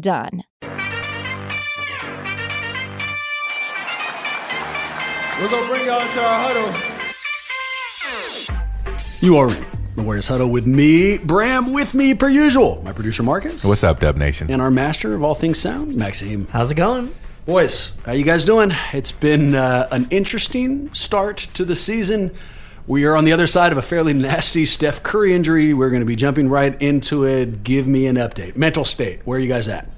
done. We're gonna bring y'all into our huddle. You are in the Warriors Huddle with me, Bram, with me per usual. My producer Marcus. What's up, Dub Nation? And our master of all things sound, Maxime. How's it going? Boys, how you guys doing? It's been uh, an interesting start to the season. We are on the other side of a fairly nasty Steph Curry injury. We're going to be jumping right into it. Give me an update. Mental state. Where are you guys at?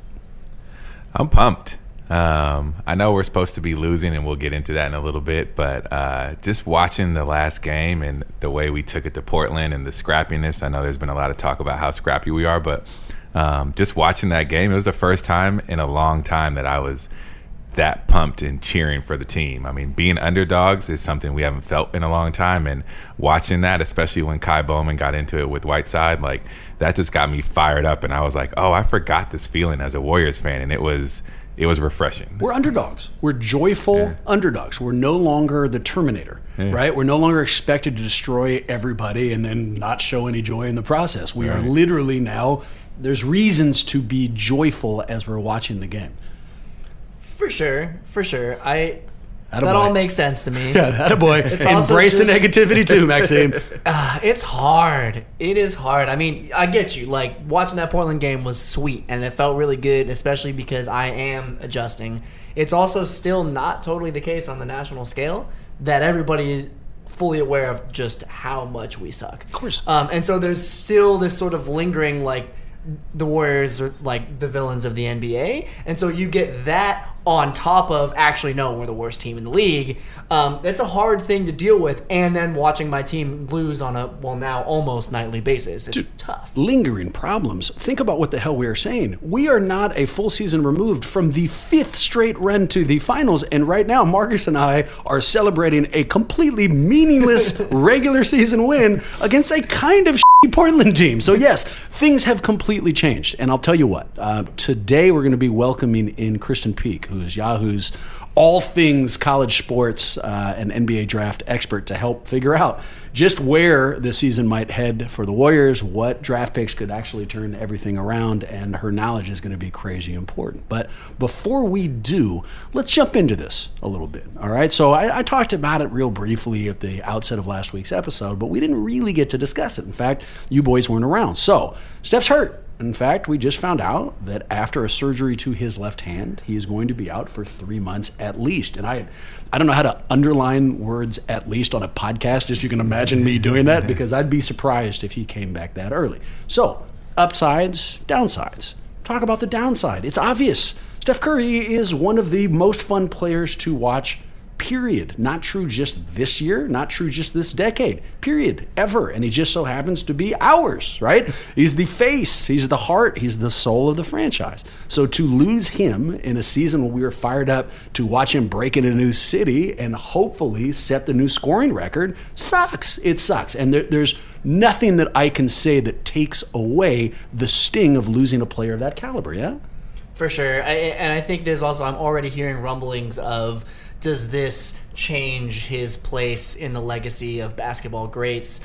I'm pumped. Um, I know we're supposed to be losing, and we'll get into that in a little bit. But uh, just watching the last game and the way we took it to Portland and the scrappiness, I know there's been a lot of talk about how scrappy we are, but um, just watching that game, it was the first time in a long time that I was that pumped and cheering for the team. I mean, being underdogs is something we haven't felt in a long time, and watching that, especially when Ky Bowman got into it with Whiteside, like that just got me fired up, and I was like, oh, I forgot this feeling as a Warriors fan, and it was it was refreshing. We're underdogs. We're joyful yeah. underdogs. We're no longer the Terminator, yeah. right? We're no longer expected to destroy everybody and then not show any joy in the process. We right. are literally now, there's reasons to be joyful as we're watching the game. For sure. For sure. I Attaboy. That all makes sense to me. Yeah, boy. Embrace the negativity too, Maxime. uh, it's hard. It is hard. I mean, I get you. Like watching that Portland game was sweet, and it felt really good, especially because I am adjusting. It's also still not totally the case on the national scale that everybody is fully aware of just how much we suck. Of course. Um, and so there's still this sort of lingering like the Warriors are like the villains of the NBA, and so you get that on top of actually no, we're the worst team in the league. Um, it's a hard thing to deal with, and then watching my team lose on a well now almost nightly basis. It's Dude, tough. Lingering problems. Think about what the hell we are saying. We are not a full season removed from the fifth straight run to the finals, and right now Marcus and I are celebrating a completely meaningless regular season win against a kind of Portland team. So yes, things have completely changed, and I'll tell you what. Uh, today we're going to be welcoming in Krysten Peek, who is Yahoo's all things college sports uh, and NBA draft expert to help figure out just where the season might head for the Warriors, what draft picks could actually turn everything around, and her knowledge is going to be crazy important. But before we do, let's jump into this a little bit. All right. So I, I talked about it real briefly at the outset of last week's episode, but we didn't really get to discuss it. In fact, you boys weren't around. So Steph's hurt. In fact, we just found out that after a surgery to his left hand, he is going to be out for three months at least. And I, I don't know how to underline words at least on a podcast. Just you can imagine me doing that because I'd be surprised if he came back that early. So, upsides, downsides. Talk about the downside. It's obvious. Steph Curry is one of the most fun players to watch period. Not true just this year, not true just this decade, period, ever. And he just so happens to be ours, right? He's the face, he's the heart, he's the soul of the franchise. So to lose him in a season when we were fired up to watch him break into a new city and hopefully set the new scoring record sucks. It sucks. And there, there's nothing that I can say that takes away the sting of losing a player of that caliber, yeah? For sure. I, and I think there's also, I'm already hearing rumblings of, does this change his place in the legacy of basketball greats?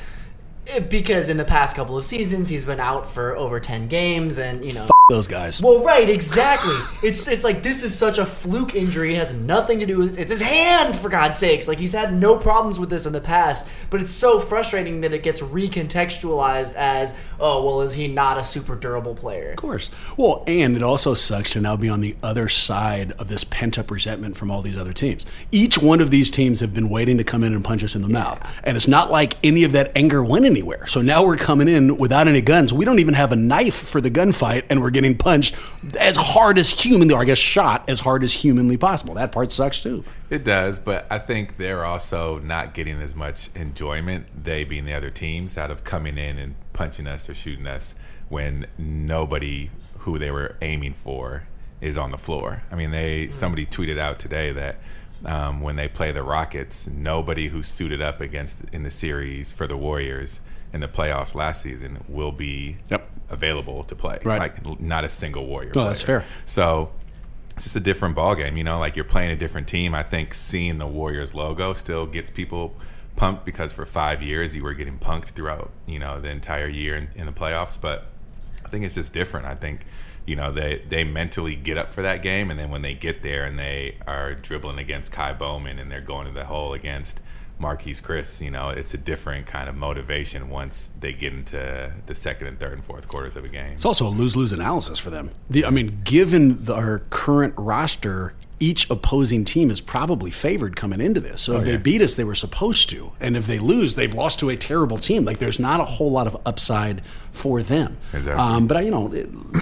Because in the past couple of seasons, he's been out for over 10 games, and, you know. Those guys. Well, right, exactly. it's it's like this is such a fluke injury. It has nothing to do with it's his hand for God's sakes. Like he's had no problems with this in the past, but it's so frustrating that it gets recontextualized as oh well, is he not a super durable player? Of course. Well, and it also sucks to now be on the other side of this pent up resentment from all these other teams. Each one of these teams have been waiting to come in and punch us in the mouth, and it's not like any of that anger went anywhere. So now we're coming in without any guns. We don't even have a knife for the gunfight, and we're getting punched as hard as humanly, or I guess shot as hard as humanly possible. That part sucks too. It does, but I think they're also not getting as much enjoyment, they being the other teams, out of coming in and punching us or shooting us when nobody who they were aiming for is on the floor. I mean, they somebody tweeted out today that um, when they play the Rockets, nobody who suited up against in the series for the Warriors in the playoffs last season will be Yep. Available to play. Right. Like not a single Warrior. No, that's fair. So it's just a different ball game. You know, like you're playing a different team. I think seeing the Warriors logo still gets people pumped because for five years you were getting punked throughout, you know, the entire year in, in the playoffs. But I think it's just different. I think, you know, they they mentally get up for that game, and then when they get there and they are dribbling against Ky Bowman and they're going to the hole against Marquese Chriss, you know, it's a different kind of motivation once they get into the second and third and fourth quarters of a game. It's also a lose lose analysis for them. The, I mean, given the, our current roster, each opposing team is probably favored coming into this. So oh, if they beat us, they were supposed to. And if they lose, they've lost to a terrible team. Like there's not a whole lot of upside for them. Exactly. Um, but, I- you know,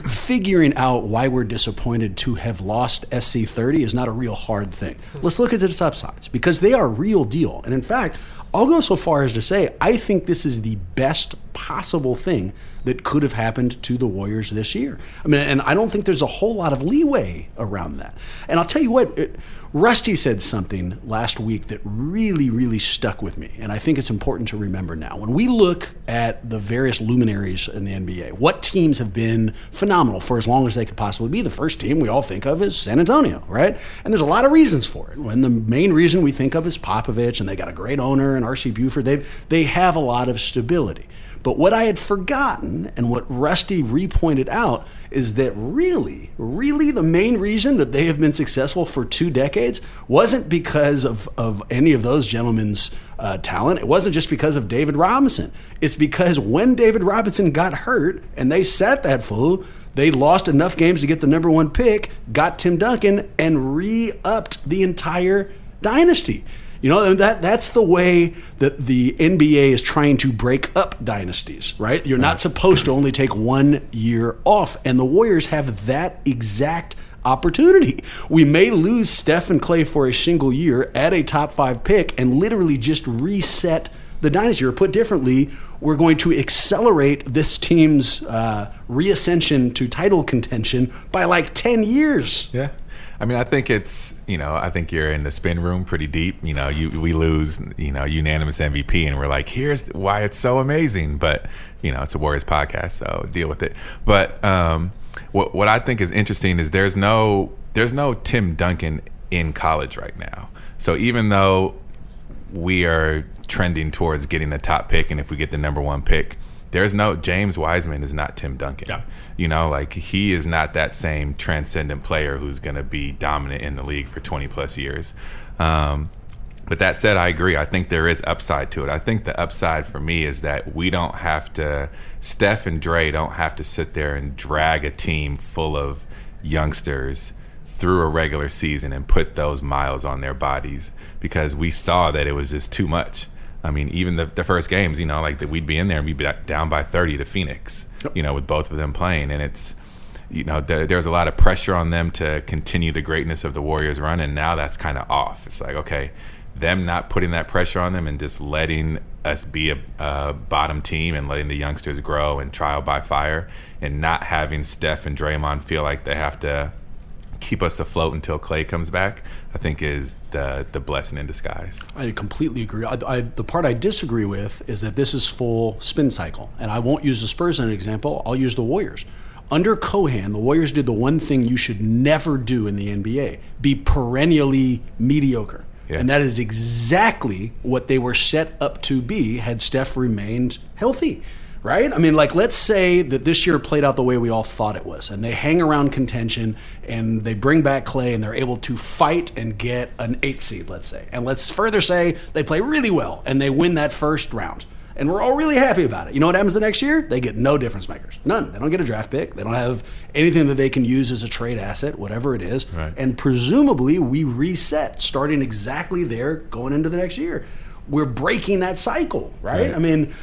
figuring out why we're disappointed to have lost SC30 is not a real hard thing. Let's look at its upsides because they are real deal. And in fact, I'll go so far as to say I think this is the best possible thing that could have happened to the Warriors this year. I mean, and I don't think there's a whole lot of leeway around that. And I'll tell you what, it, Rusty said something last week that really, really stuck with me. And I think it's important to remember now. When we look at the various luminaries in the NBA, what teams have been phenomenal for as long as they could possibly be? The first team we all think of is San Antonio, right? And there's a lot of reasons for it. When the main reason we think of is Popovich, and they got a great owner and RC Buford, they, they have a lot of stability. But what I had forgotten and what Rusty repointed out is that really, really the main reason that they have been successful for two decades wasn't because of, of any of those gentlemen's uh, talent. It wasn't just because of David Robinson. It's because when David Robinson got hurt and they sat that fool, they lost enough games to get the number one pick, got Tim Duncan, and re upped the entire dynasty. You know, that that's the way that the NBA is trying to break up dynasties, right? You're not supposed to only take one year off. And the Warriors have that exact opportunity. We may lose Steph and Klay for a single year at a top five pick and literally just reset the dynasty. Or put differently, we're going to accelerate this team's uh, reascension to title contention by like 10 years. Yeah. I mean, I think it's you know, I think you're in the spin room pretty deep. You know, you we lose you know unanimous MVP, and we're like, here's why it's so amazing. But you know, it's a Warriors podcast, so deal with it. But um, what what I think is interesting is there's no there's no Tim Duncan in college right now. So even though we are trending towards getting the top pick, and if we get the number one pick, there's no James Wiseman is not Tim Duncan. Yeah. You know, like he is not that same transcendent player who's going to be dominant in the league for 20 plus years. Um, but that said, I agree. I think there is upside to it. I think the upside for me is that we don't have to, Steph and Dre don't have to sit there and drag a team full of youngsters through a regular season and put those miles on their bodies because we saw that it was just too much. I mean, even the, the first games, you know, like that we'd be in there and we'd be down by 30 to Phoenix, you know, with both of them playing. And it's, you know, there, there's a lot of pressure on them to continue the greatness of the Warriors run. And now that's kind of off. It's like, okay, them not putting that pressure on them and just letting us be a, a bottom team and letting the youngsters grow and trial by fire and not having Steph and Draymond feel like they have to keep us afloat until Klay comes back, I think is the the blessing in disguise. I completely agree. I, I, the part I disagree with is that this is full spin cycle, and I won't use the Spurs as an example. I'll use the Warriors. Under Cohan, the Warriors did the one thing you should never do in the NBA: be perennially mediocre. Yeah. And that is exactly what they were set up to be had Steph remained healthy. Right? I mean, like, let's say that this year played out the way we all thought it was, and they hang around contention and they bring back Klay and they're able to fight and get an eight seed, let's say. And let's further say they play really well and they win that first round. And we're all really happy about it. You know what happens the next year? They get no difference makers. None. They don't get a draft pick. They don't have anything that they can use as a trade asset, whatever it is. Right. And presumably we reset starting exactly there going into the next year. We're breaking that cycle, right? Right. I mean,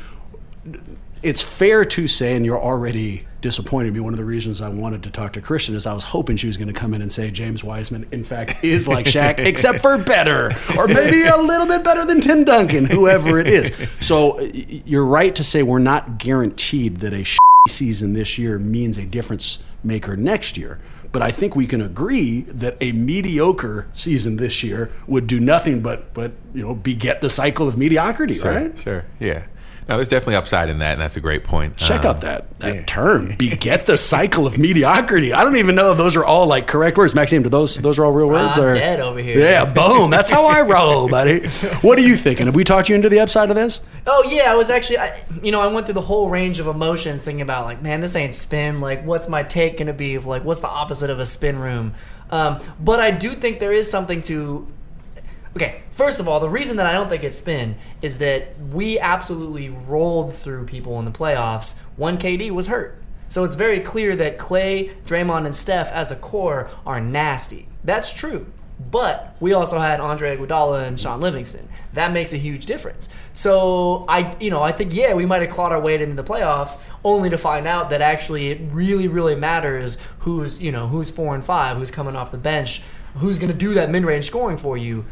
it's fair to say, and you're already disappointed me. One of the reasons I wanted to talk to Krysten is I was hoping she was going to come in and say James Wiseman, in fact, is like Shaq, except for better, or maybe a little bit better than Tim Duncan, whoever it is. So you're right to say we're not guaranteed that a season this year means a difference maker next year. But I think we can agree that a mediocre season this year would do nothing but but you know beget the cycle of mediocrity, Sure, right? sure, yeah. No, there's definitely upside in that, and that's a great point. Check Um, out that that term, beget the cycle of mediocrity. I don't even know if those are all like correct words. Maxime, do those those are all real words? I'm or? dead over here. Yeah, boom. That's how I roll, buddy. What are you thinking? Have we talked you into the upside of this? Oh yeah, I was actually, I, you know, I went through the whole range of emotions, thinking about like, man, this ain't spin. Like, what's my take gonna be of like, what's the opposite of a spin room? Um, but I do think there is something to. Okay, first of all, the reason that I don't think it's spin is that we absolutely rolled through people in the playoffs. One KD was hurt. So it's very clear that Klay, Draymond, and Steph as a core are nasty. That's true. But we also had Andre Iguodala and Shaun Livingston. That makes a huge difference. So I, you know, I think yeah, we might have clawed our way into the playoffs, only to find out that actually it really, really matters who's, you know, who's four and five, who's coming off the bench, who's going to do that mid-range scoring for you.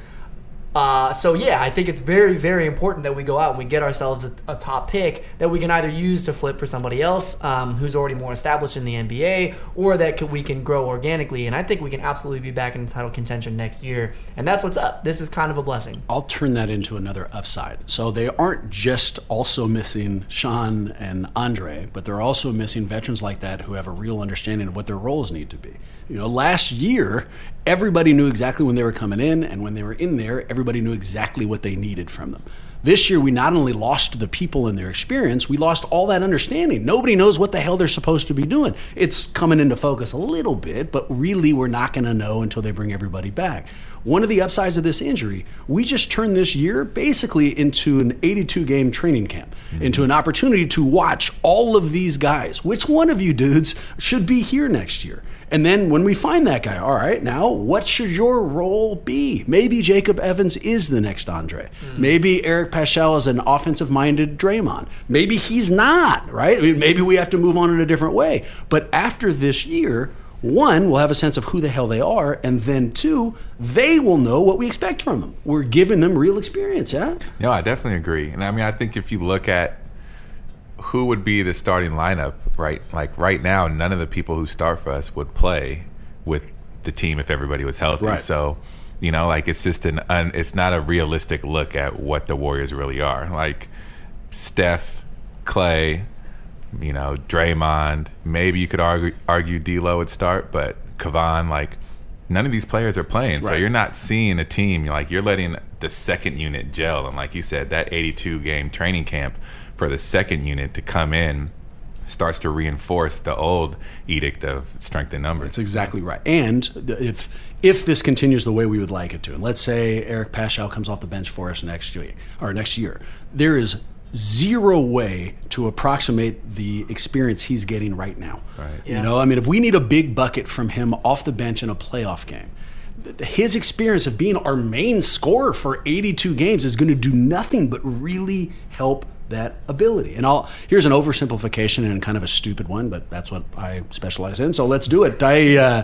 Uh, so yeah, I think it's very, very important that we go out and we get ourselves a, a top pick that we can either use to flip for somebody else um, who's already more established in the NBA, or that we can grow organically. And I think we can absolutely be back in title contention next year. And that's what's up. This is kind of a blessing. I'll turn that into another upside. So they aren't just also missing Shaun and Andre, but they're also missing veterans like that who have a real understanding of what their roles need to be. You know, last year, everybody knew exactly when they were coming in, and when they were in there, everybody knew exactly what they needed from them. This year, we not only lost the people and their experience, we lost all that understanding. Nobody knows what the hell they're supposed to be doing. It's coming into focus a little bit, but really, we're not going to know until they bring everybody back. One of the upsides of this injury, we just turned this year basically into an 82 game training camp, mm-hmm. into an opportunity to watch all of these guys. Which one of you dudes should be here next year? And then when we find that guy, all right, now what should your role be? Maybe Jacob Evans is the next Andre. Mm. Maybe Eric Paschall is an offensive minded Draymond. Maybe he's not, right? I mean, maybe we have to move on in a different way. But after this year, one, we'll have a sense of who the hell they are, and then two, they will know what we expect from them. We're giving them real experience, yeah? No, I definitely agree. And I mean, I think if you look at who would be the starting lineup, right? Like right now, none of the people who start for us would play with the team if everybody was healthy. Right. So, you know, like it's just an un, it's not a realistic look at what the Warriors really are. Like Steph, Klay, you know, Draymond. Maybe you could argue argue D'Lo would start, but Kevon, like none of these players are playing. So you're not seeing a team. Like you're letting the second unit gel, and like you said, that 82 game training camp for the second unit to come in starts to reinforce the old edict of strength in numbers. That's exactly right. And if if this continues the way we would like it to, and let's say Eric Paschall comes off the bench for us next year or next year, there is zero way to approximate the experience he's getting right now. Right. You know, I mean, if we need a big bucket from him off the bench in a playoff game, his experience of being our main scorer for 82 games is going to do nothing but really help that ability. And I'll here's an oversimplification and kind of a stupid one, but that's what I specialize in. So let's do it. I uh,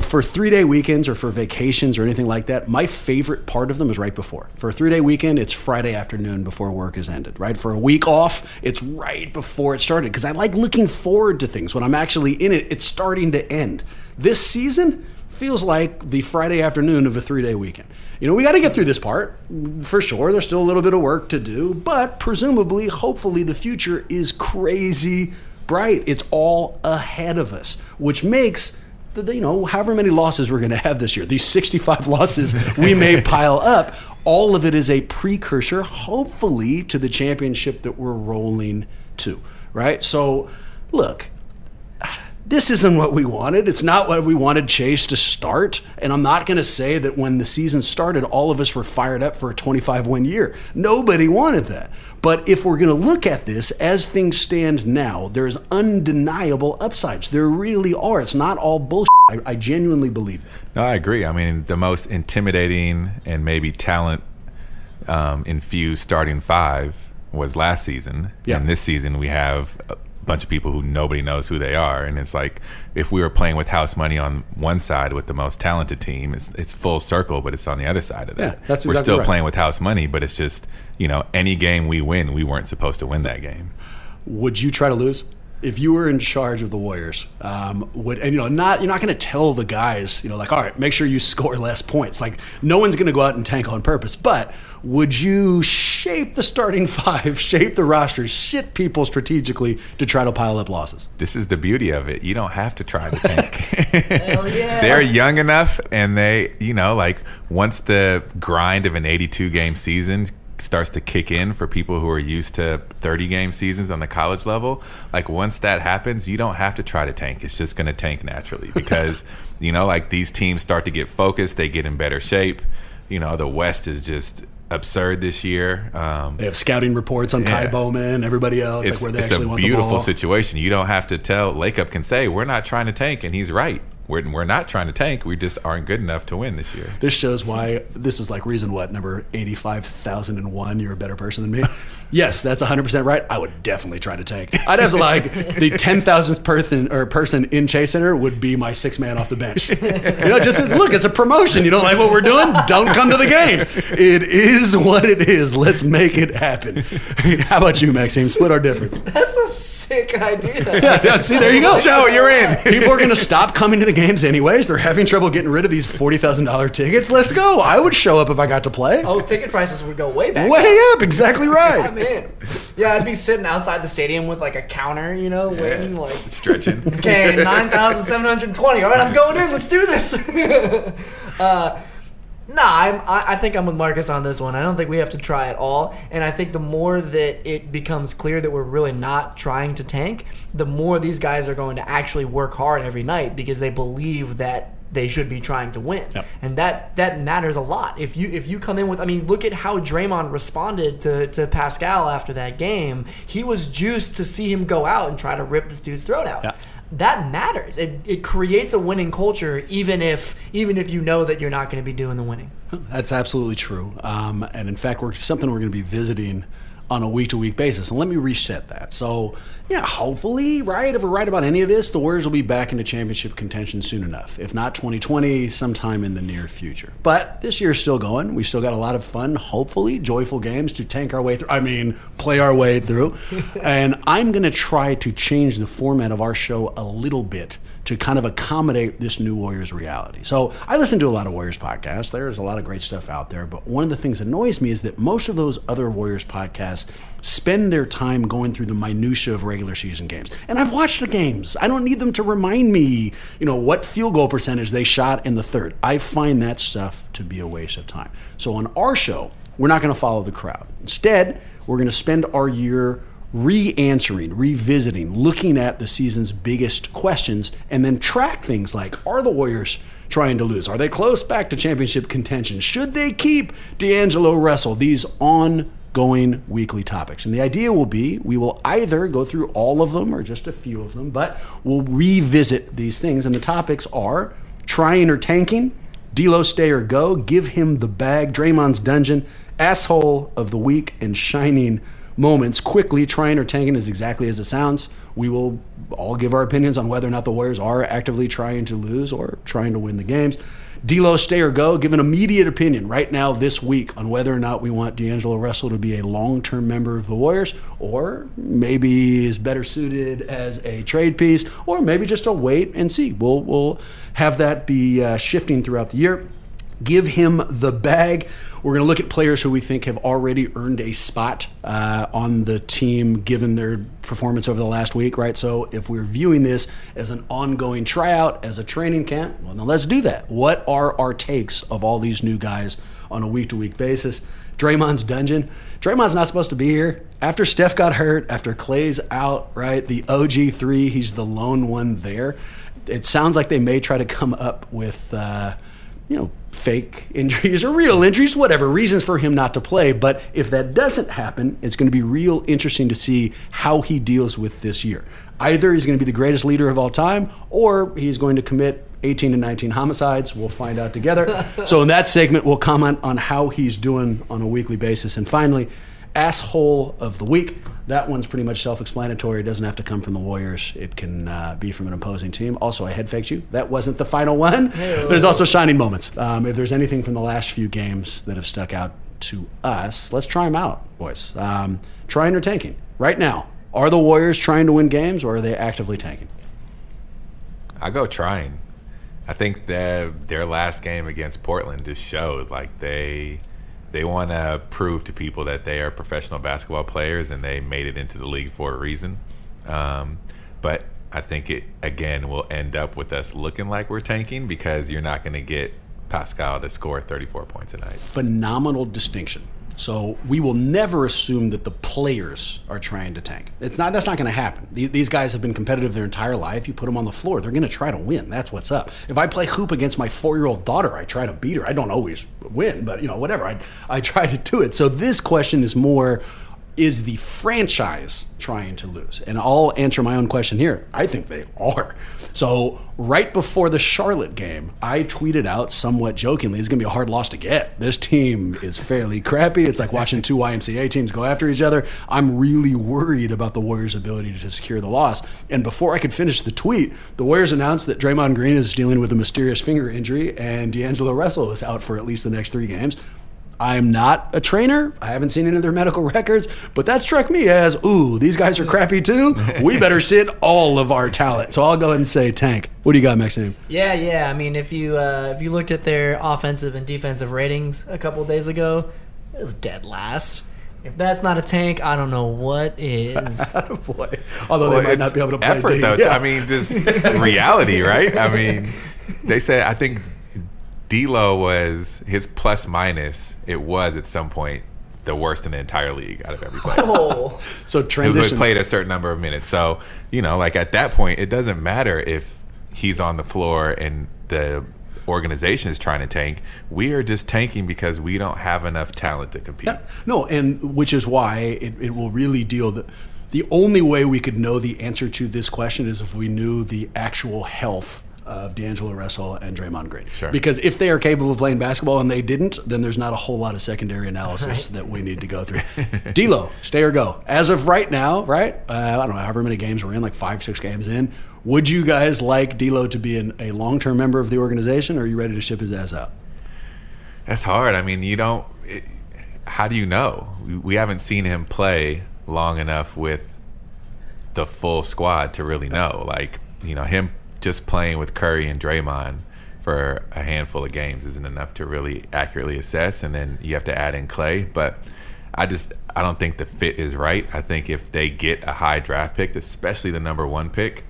for three day weekends or for vacations or anything like that. My favorite part of them is right before. For a three day weekend, it's Friday afternoon before work is ended. Right for a week off, it's right before it started because I like looking forward to things when I'm actually in it. It's starting to end. This season feels like the Friday afternoon of a three day weekend. You know, we got to get through this part for sure. There's still a little bit of work to do, but presumably, hopefully, the future is crazy bright. It's all ahead of us, which makes the, you know however many losses we're going to have this year, these 65 losses we may pile up. All of it is a precursor, hopefully, to the championship that we're rolling to right? So, look, this isn't what we wanted. It's not what we wanted Chase to start. And I'm not going to say that when the season started, all of us were fired up for a 25 win year. Nobody wanted that. But if we're going to look at this as things stand now, there's undeniable upsides. There really are. It's not all bullshit. I, I genuinely believe it. No, I agree. I mean, the most intimidating and maybe talent um, infused starting five was last season. Yeah. And this season, we have bunch of people who nobody knows who they are. And it's like if we were playing with house money on one side with the most talented team, it's, it's full circle, but it's on the other side of that. Yeah, that's we're still right. playing with house money, but it's just, you know, any game we win, we weren't supposed to win that game. would you try to lose if you were in charge of the Warriors? Um, would and you know not you're not going to tell the guys you know like all right make sure you score less points like no one's going to go out and tank on purpose but would you shape the starting five shape the rosters shit people strategically to try to pile up losses This is the beauty of it. You don't have to try to tank. Hell yeah. They're young enough, and they, you know, like once the grind of an 82 game season starts to kick in for people who are used to 30 game seasons on the college level, like once that happens, you don't have to try to tank. It's just going to tank naturally because, you know, like these teams start to get focused, they get in better shape. You know, the West is just absurd this year. Um, they have scouting reports on Ky Bowman everybody else it's, like where they it's actually a want the beautiful ball. situation. You don't have to tell Lacob can say we're not trying to tank, and he's right. We're, we're not trying to tank. We just aren't good enough to win this year. This shows why this is like reason what number eighty five thousand and one. You're a better person than me. yes, that's one hundred percent right. I would definitely try to tank. I'd have to like the ten thousandth person or person in Chase Center would be my six man off the bench. You know, just as, look, it's a promotion. You don't like what we're doing? Don't come to the games. It is what it is. Let's make it happen. How about you, Maxime? Split our difference. That's a sick idea. Yeah, see, there you go. Joe, you're in. People are going to stop coming to the games anyways. They're having trouble getting rid of these forty thousand dollar tickets. Let's go. I would show up if I got to play. Oh, ticket prices would go way back. Way up, exactly right. I'm in. Yeah, I'd be sitting outside the stadium with like a counter, you know, waiting like. Stretching. Okay, nine thousand seven hundred twenty. All right, I'm going in. Let's do this. uh, nah, I'm, I, I think I'm with Marcus on this one. I don't think we have to try at all. And I think the more that it becomes clear that we're really not trying to tank, the more these guys are going to actually work hard every night because they believe that they should be trying to win. Yep. And that that matters a lot. If you if you come in with I mean, look at how Draymond responded to, to Paschall after that game. He was juiced to see him go out and try to rip this dude's throat out Yeah. that matters. It, it creates a winning culture, even if even if you know that you're not going to be doing the winning. That's absolutely true. Um, and in fact, we're something we're going to be visiting on a week to week basis. And let me reset that. So, yeah, hopefully, right, if we're right about any of this, the Warriors will be back into championship contention soon enough. If not 2020, sometime in the near future. But this year's still going. We still got a lot of fun, hopefully, joyful games to tank our way through. I mean, play our way through. and I'm going to try to change the format of our show a little bit to kind of accommodate this new Warriors reality. So I listen to a lot of Warriors podcasts. There's a lot of great stuff out there, but one of the things that annoys me is that most of those other Warriors podcasts spend their time going through the minutia of regular season games. And I've watched the games. I don't need them to remind me, you know, what field goal percentage they shot in the third. I find that stuff to be a waste of time. So on our show, we're not going to follow the crowd. Instead, we're going to spend our year re answering, revisiting, looking at the season's biggest questions, and then track things like are the Warriors trying to lose? Are they close back to championship contention? Should they keep D'Angelo Russell? These ongoing weekly topics. And the idea will be we will either go through all of them or just a few of them, but we'll revisit these things. And the topics are trying or tanking, D'Lo stay or go, give him the bag, Draymond's dungeon, asshole of the week, and shining moments. Quickly, trying or tanking is exactly as it sounds. We will all give our opinions on whether or not the Warriors are actively trying to lose or trying to win the games. D'Lo stay or go, give an immediate opinion right now this week on whether or not we want D'Angelo Russell to be a long-term member of the Warriors, or maybe is better suited as a trade piece, or maybe just a wait and see. We'll we'll have that be uh, shifting throughout the year. Give him the bag. We're going to look at players who we think have already earned a spot uh, on the team given their performance over the last week, right? So if we're viewing this as an ongoing tryout, as a training camp, well, then let's do that. What are our takes of all these new guys on a week to week basis? Draymond's dungeon. Draymond's not supposed to be here. After Steph got hurt, after Klay's out, right? The OG three, he's the lone one there. It sounds like they may try to come up with, uh, you know, fake injuries or real injuries, whatever reasons for him not to play. But if that doesn't happen, it's going to be real interesting to see how he deals with this year. Either he's going to be the greatest leader of all time, or he's going to commit 18 to 19 homicides. We'll find out together. so, in that segment, we'll comment on how he's doing on a weekly basis. And finally, asshole of the week. That one's pretty much self explanatory. It doesn't have to come from the Warriors, it can uh, be from an opposing team. Also, I head faked you. That wasn't the final one. There's also shining moments. Um, if there's anything from the last few games that have stuck out to us, let's try them out, boys. Um, trying or tanking. Right now, are the Warriors trying to win games or are they actively tanking? I go trying. I think that their last game against Portland just showed like they they want to prove to people that they are professional basketball players and they made it into the league for a reason. Um, but I think it again will end up with us looking like we're tanking because you're not going to get Paschall to score 34 points a night. Phenomenal distinction. So we will never assume that the players are trying to tank. It's not. That's not going to happen. These guys have been competitive their entire life. You put them on the floor, they're going to try to win. That's what's up. If I play hoop against my four-year-old daughter, I try to beat her. I don't always win, but you know, whatever. I I try to do it. So this question is more is the franchise trying to lose? And I'll answer my own question here. I think they are. So, right before the Charlotte game, I tweeted out somewhat jokingly, it's going to be a hard loss to get. This team is fairly crappy. It's like watching two YMCA teams go after each other. I'm really worried about the Warriors' ability to secure the loss. And before I could finish the tweet, the Warriors announced that Draymond Green is dealing with a mysterious finger injury and D'Angelo Russell is out for at least the next three games. I'm not a trainer. I haven't seen any of their medical records, but that struck me as, ooh, these guys are crappy too. We better sit all of our talent. So I'll go ahead and say tank. What do you got, Maxime? Yeah, yeah. I mean, if you uh, if you looked at their offensive and defensive ratings a couple days ago, it was dead last. If that's not a tank, I don't know what is. Boy, although Well, they might not be able to play effort D. though. Yeah. I mean, just reality, right? I mean, they said I think D'Lo was his plus minus. It was at some point the worst in the entire league out of every player. oh, so He was transition. played a certain number of minutes. So you know, like at that point, it doesn't matter if he's on the floor and the organization is trying to tank. We are just tanking because we don't have enough talent to compete. Yeah. No, and which is why it, it will really deal the the only way we could know the answer to this question is if we knew the actual health of D'Angelo Russell and Draymond Green. Sure. Because if they are capable of playing basketball and they didn't, then there's not a whole lot of secondary analysis that we need to go through. D'Lo, stay or go. As of right now, right? Uh, I don't know however many games we're in, like five, six games in. Would you guys like D'Lo to be an, a long-term member of the organization, or are you ready to ship his ass out? That's hard. I mean, you don't. It, how do you know? We, we haven't seen him play long enough with the full squad to really know. Like, you know, him just playing with Curry and Draymond for a handful of games isn't enough to really accurately assess. And then you have to add in Klay. But I just, I don't think the fit is right. I think if they get a high draft pick, especially the number one pick,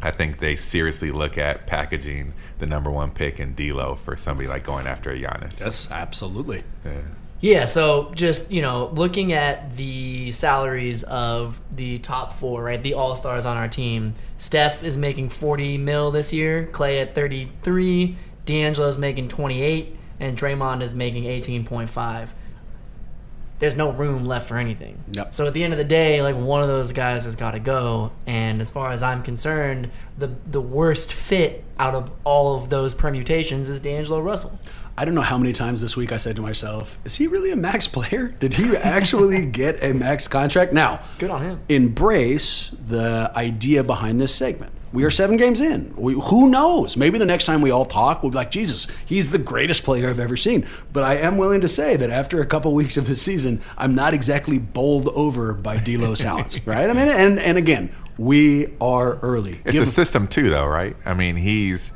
I think they seriously look at packaging the number one pick in D'Lo for somebody like going after a Giannis. Yes, absolutely. Yeah. Yeah, so just, you know, looking at the salaries of the top four, right? The all stars on our team. Steph is making 40 mil this year, Klay at 33, D'Angelo's making 28, and Draymond is making 18.5. There's no room left for anything. Yep. So at the end of the day, like one of those guys has got to go. And as far as I'm concerned, the the worst fit out of all of those permutations is D'Angelo Russell. I don't know how many times this week I said to myself, is he really a max player? Did he actually get a max contract? Now, Good on him. embrace the idea behind this segment. We are seven games in. We, who knows? Maybe the next time we all talk, we'll be like, Jesus, he's the greatest player I've ever seen. But I am willing to say that after a couple weeks of his season, I'm not exactly bowled over by D'Lo's talents, right? I mean, and, and again, we are early. It's Give a him- system too, though, right? I mean, he's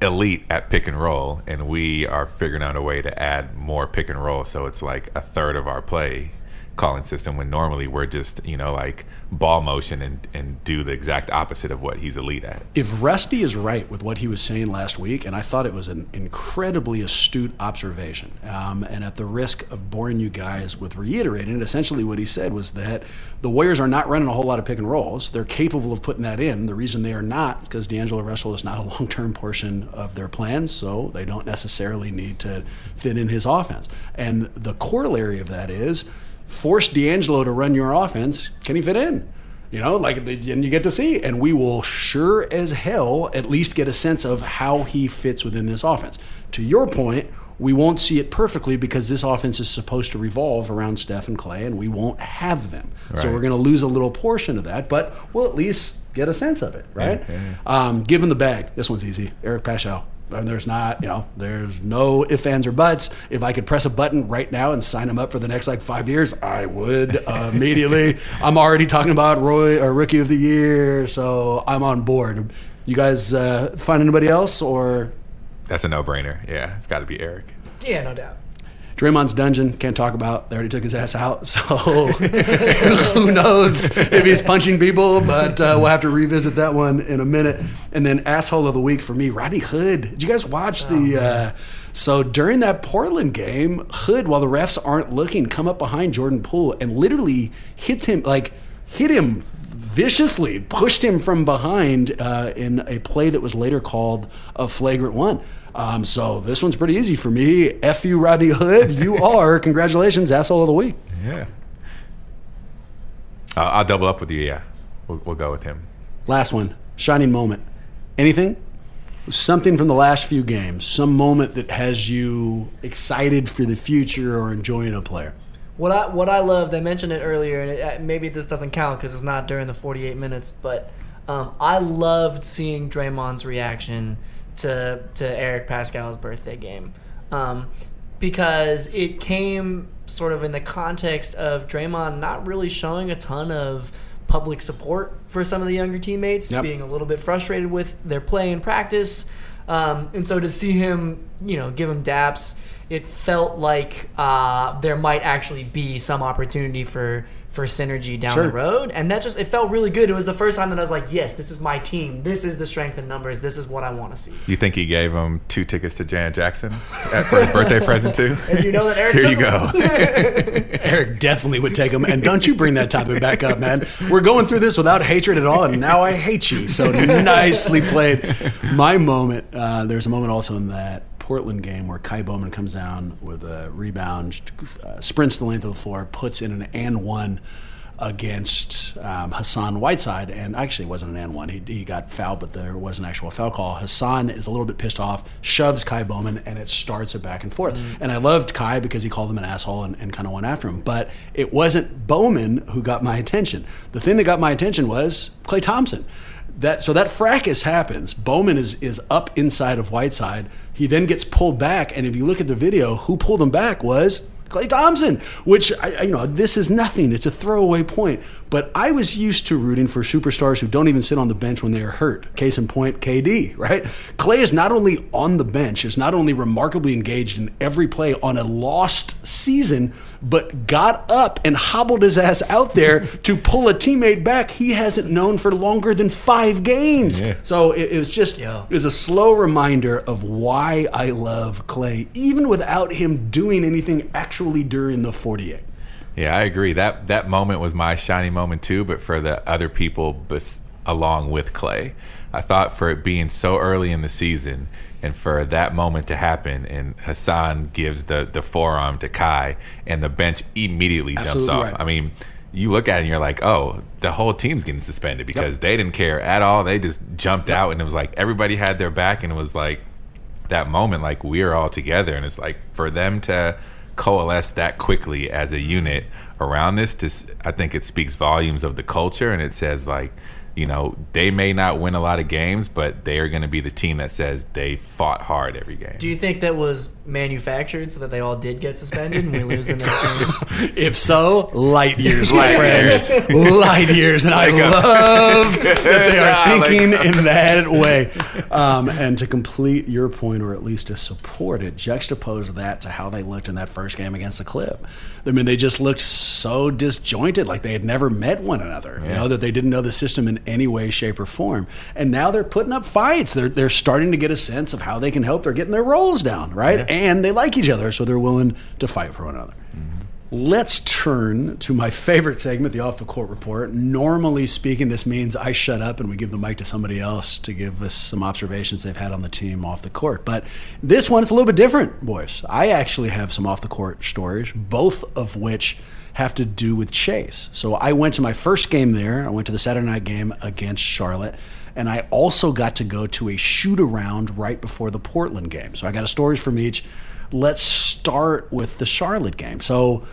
elite at pick and roll, and we are figuring out a way to add more pick and roll. So it's like a third of our play calling system when normally we're just you know like ball motion and, and do the exact opposite of what he's elite at. If Rusty is right with what he was saying last week, and I thought it was an incredibly astute observation, um, and at the risk of boring you guys with reiterating it, essentially what he said was that the Warriors are not running a whole lot of pick and rolls. They're capable of putting that in. The reason they are not because D'Angelo Russell is not a long term portion of their plans, so they don't necessarily need to fit in his offense. And the corollary of that is force D'Angelo to run your offense. Can he fit in? You know, like, and you get to see, and we will sure as hell at least get a sense of how he fits within this offense. To your point, we won't see it perfectly because this offense is supposed to revolve around Steph and Klay, and we won't have them. So we're going to lose a little portion of that, but we'll at least get a sense of it, right? Yeah, yeah, Um, give him the bag. This one's easy. Eric Paschall. And there's not, you know, there's no ifs, ands, or buts. If I could press a button right now and sign him up for the next like five years, I would uh, immediately. I'm already talking about Roy or Rookie of the Year, so I'm on board. You guys uh, find anybody else or That's a no brainer. Yeah, it's got to be Eric. Yeah, no doubt. Draymond's dungeon can't talk about. They already took his ass out, so who knows if he's punching people? But uh, we'll have to revisit that one in a minute. And then asshole of the week for me, Rodney Hood. Did you guys watch the? Uh, so during that Portland game, Hood, while the refs aren't looking, come up behind Jordan Poole and literally hit him like hit him viciously, pushed him from behind uh, in a play that was later called a flagrant one. Um, so this one's pretty easy for me. F you, Rodney Hood. You are, congratulations, asshole of the week. Yeah. I'll, I'll double up with you. Yeah, we'll, we'll go with him. Last one, shining moment. Anything? Something from the last few games, some moment that has you excited for the future or enjoying a player. What I what I loved, I mentioned it earlier, and it, uh, maybe this doesn't count because it's not during the 48 minutes, but um, I loved seeing Draymond's reaction to to Eric Paschall's birthday game, um, because it came sort of in the context of Draymond not really showing a ton of public support for some of the younger teammates, Yep. being a little bit frustrated with their play in practice. Um, and so to see him, you know, give him daps, it felt like uh, there might actually be some opportunity for for synergy down Sure. the road, and that just it felt really good. It was the first time that I was like, yes, this is my team. This is the strength in numbers. This is what I want to see. You think he gave him two tickets to Janet Jackson for his birthday present too? And you know that Eric. Here you go. Eric definitely would take him. And don't you bring that topic back up, man. We're going through this without hatred at all, and now I hate you. So nicely played. My moment, uh, there's a moment also in that Portland game where Ky Bowman comes down with a rebound, uh, sprints the length of the floor, puts in an and one against um, Hassan Whiteside, and actually it wasn't an and one. He, he got fouled, but there was an actual foul call. Hassan is a little bit pissed off, shoves Ky Bowman, and it starts a back and forth. And I loved Ky because he called him an asshole and, and kind of went after him. But it wasn't Bowman who got my attention. The thing that got my attention was Klay Thompson. That so that fracas happens. Bowman is is up inside of Whiteside. He then gets pulled back, and if you look at the video, who pulled him back was Klay Thompson, which I, you know this is nothing. It's a throwaway point. But I was used to rooting for superstars who don't even sit on the bench when they are hurt. Case in point, KD. Right? Klay is not only on the bench, is not only remarkably engaged in every play on a lost season, but got up and hobbled his ass out there to pull a teammate back he hasn't known for longer than five games. Yeah. So it, it was just Yeah. it was a slow reminder of why I love Klay, even without him doing anything actually during the 48. Yeah, I agree. That that moment was my shining moment too, but for the other people bes- along with Klay. I thought for it being so early in the season and for that moment to happen and Hassan gives the the forearm to Ky and the bench immediately jumps Absolutely off. right. I mean, you look at it and you're like, "Oh, the whole team's getting suspended because they didn't care at all. They just jumped out and it was like everybody had their back and it was like that moment like we're all together and it's like for them to coalesce that quickly as a unit around this to i think it speaks volumes of the culture and it says like you know they may not win a lot of games but they are going to be the team that says they fought hard every game Do you think that was manufactured so that they all did get suspended and we lose the next game? If so, light years, my Light friends. light years. And I love that they are thinking in that way. Um, and to complete your point, or at least to support it, juxtapose that to how they looked in that first game against the Clip. I mean, they just looked so disjointed, like they had never met one another. You know that they didn't know the system in any way, shape, or form. And now they're putting up fights. They're they're starting to get a sense of how they can help. They're getting their roles down, right? And they like each other, so they're willing to fight for one another. Let's turn to my favorite segment, the off the court report. Normally speaking, this means I shut up and we give the mic to somebody else to give us some observations they've had on the team off the court. But this one is a little bit different, boys. I actually have some off the court stories, both of which have to do with Chase. So I went to my first game there. I went to the Saturday night game against Charlotte. And I also got to go to a shoot around right before the Portland game. So I got a stories from each. Let's start with the Charlotte game. So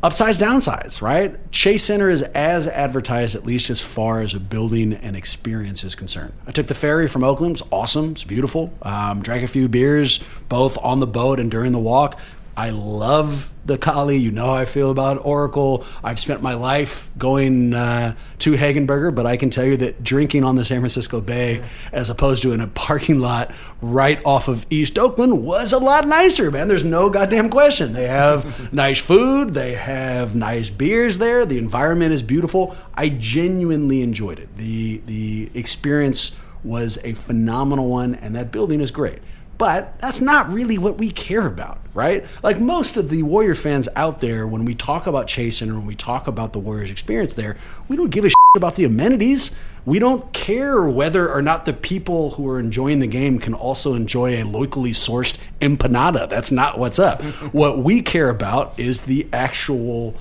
upsides downsides right chase center is as advertised at least as far as a building and experience is concerned i took the ferry from oakland it's awesome it's beautiful um, drank a few beers both on the boat and during the walk i love the Kali. You know how I feel about Oracle. I've spent my life going uh, to Hagenberger, but I can tell you that drinking on the San Francisco Bay as opposed to in a parking lot right off of East Oakland was a lot nicer, man. There's no goddamn question. They have nice food, they have nice beers there. The environment is beautiful. I genuinely enjoyed it. The the experience was a phenomenal one, and that building is great. But that's not really what we care about, right? Like most of the Warrior fans out there, when we talk about Chase and when we talk about the Warriors' experience there, we don't give a shit about the amenities. We don't care whether or not the people who are enjoying the game can also enjoy a locally sourced empanada. That's not what's up. what we care about is the actual.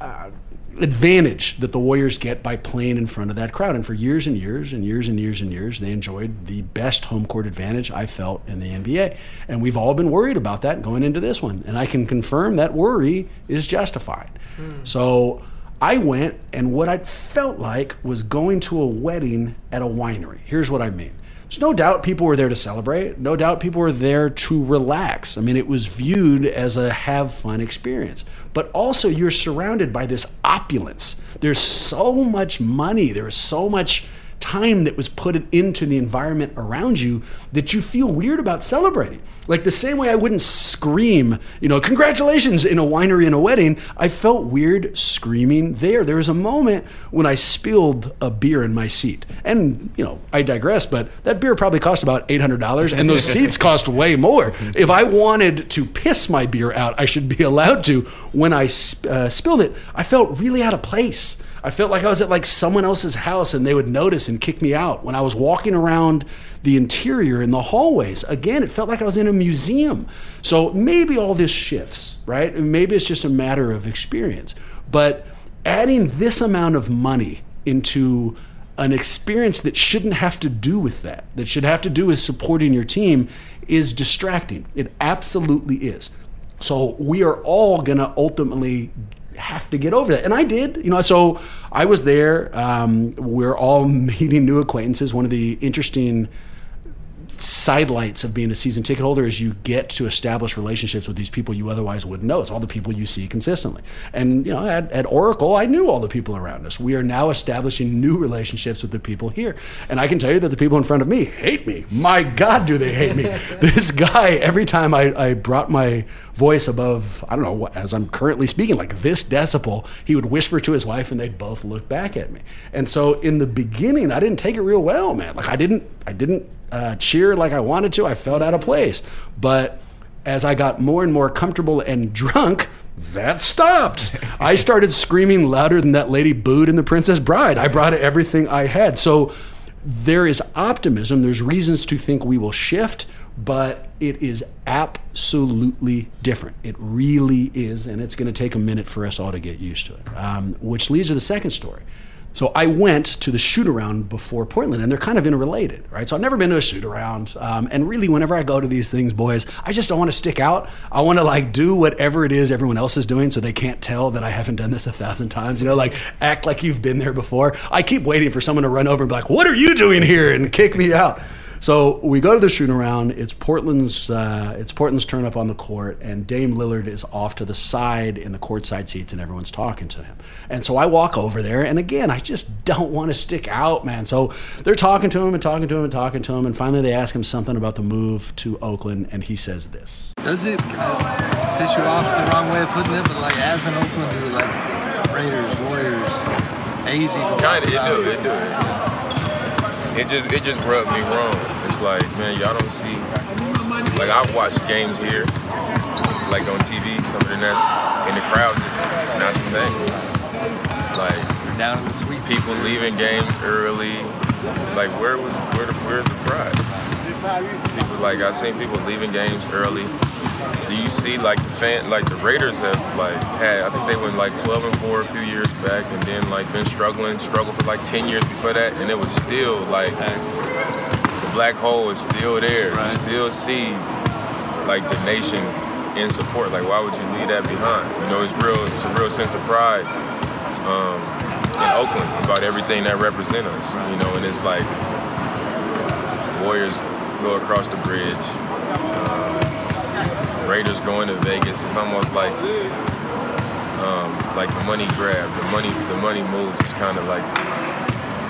Uh, advantage that the Warriors get by playing in front of that crowd. And for years and years and years and years and years, they enjoyed the best home court advantage I felt in the NBA. And we've all been worried about that going into this one. And I can confirm that worry is justified. Hmm. So I went, and what I felt like was going to a wedding at a winery. Here's what I mean. There's no doubt people were there to celebrate. No doubt people were there to relax. I mean, it was viewed as a have fun experience. But also, you're surrounded by this opulence. There's so much money. There's so much time that was put into the environment around you that you feel weird about celebrating. Like the same way I wouldn't scream, you know, congratulations in a winery in a wedding, I felt weird screaming there. There was a moment when I spilled a beer in my seat. And, you know, I digress, but that beer probably cost about $800 and those seats cost way more. If I wanted to piss my beer out, I should be allowed to. When I sp- uh, spilled it, I felt really out of place. I felt like I was at like someone else's house and they would notice and kick me out. When I was walking around the interior in the hallways, again, it felt like I was in a museum. So maybe all this shifts, right? Maybe it's just a matter of experience. But adding this amount of money into an experience that shouldn't have to do with that, that should have to do with supporting your team, is distracting. It absolutely is. So we are all going to ultimately have to get over that. And I did, you know, so I was there. Um, we're all meeting new acquaintances. One of the interesting sidelights of being a season ticket holder is you get to establish relationships with these people you otherwise wouldn't know. It's all the people you see consistently. And you know, at, at Oracle, I knew all the people around us. We are now establishing new relationships with the people here. And I can tell you that the people in front of me hate me. My God, do they hate me? this guy, every time I, I brought my voice above, I don't know, as I'm currently speaking, like this decibel, he would whisper to his wife and they'd both look back at me. And so in the beginning, I didn't take it real well, man. Like I didn't, I didn't uh, cheer like I wanted to. I felt out of place. But as I got more and more comfortable and drunk, that stopped. I started screaming louder than that lady booed in The Princess Bride. I brought everything I had. So there is optimism. There's reasons to think we will shift, but it is absolutely different. It really is, and it's going to take a minute for us all to get used to it. Um, which leads to the second story. So I went to the shoot around before Portland, and they're kind of interrelated, right? So I've never been to a shoot around, um, and really, whenever I go to these things, boys, I just don't want to stick out. I want to like do whatever it is everyone else is doing, so they can't tell that I haven't done this a thousand times. You know, like act like you've been there before. I keep waiting for someone to run over and be like, "What are you doing here?" and kick me out. So we go to the shoot around. It's Portland's uh, it's Portland's turn up on the court, and Dame Lillard is off to the side in the courtside seats, and everyone's talking to him. And so I walk over there, and again, I just don't want to stick out, man. So they're talking to him and talking to him and talking to him, and finally they ask him something about the move to Oakland, and he says this. Does it uh, piss you off? It's the wrong way of putting it, but like as an Oaklander, like Raiders, Warriors, A's. Kind of, it do, it do. It just, it just rubbed me wrong. It's like, man, y'all don't see. Like I've watched games here, like on TV, some of the and the crowd just, it's not the same. Like down in the suite. people leaving games early. Like where was, where, the, where's the pride? People like I've seen people leaving games early. Do you see like the fan like the Raiders have like had I think they went like 12 and 4 a few years back and then like been struggling, struggled for like 10 years before that and it was still like the black hole is still there. You still see like the nation in support. Like why would you leave that behind? You know, it's real it's a real sense of pride um, in Oakland about everything that represents us. You know, and it's like Warriors go across the bridge. Um, Raiders going to Vegas. It's almost like um, like the money grab, the money the money moves is kind of like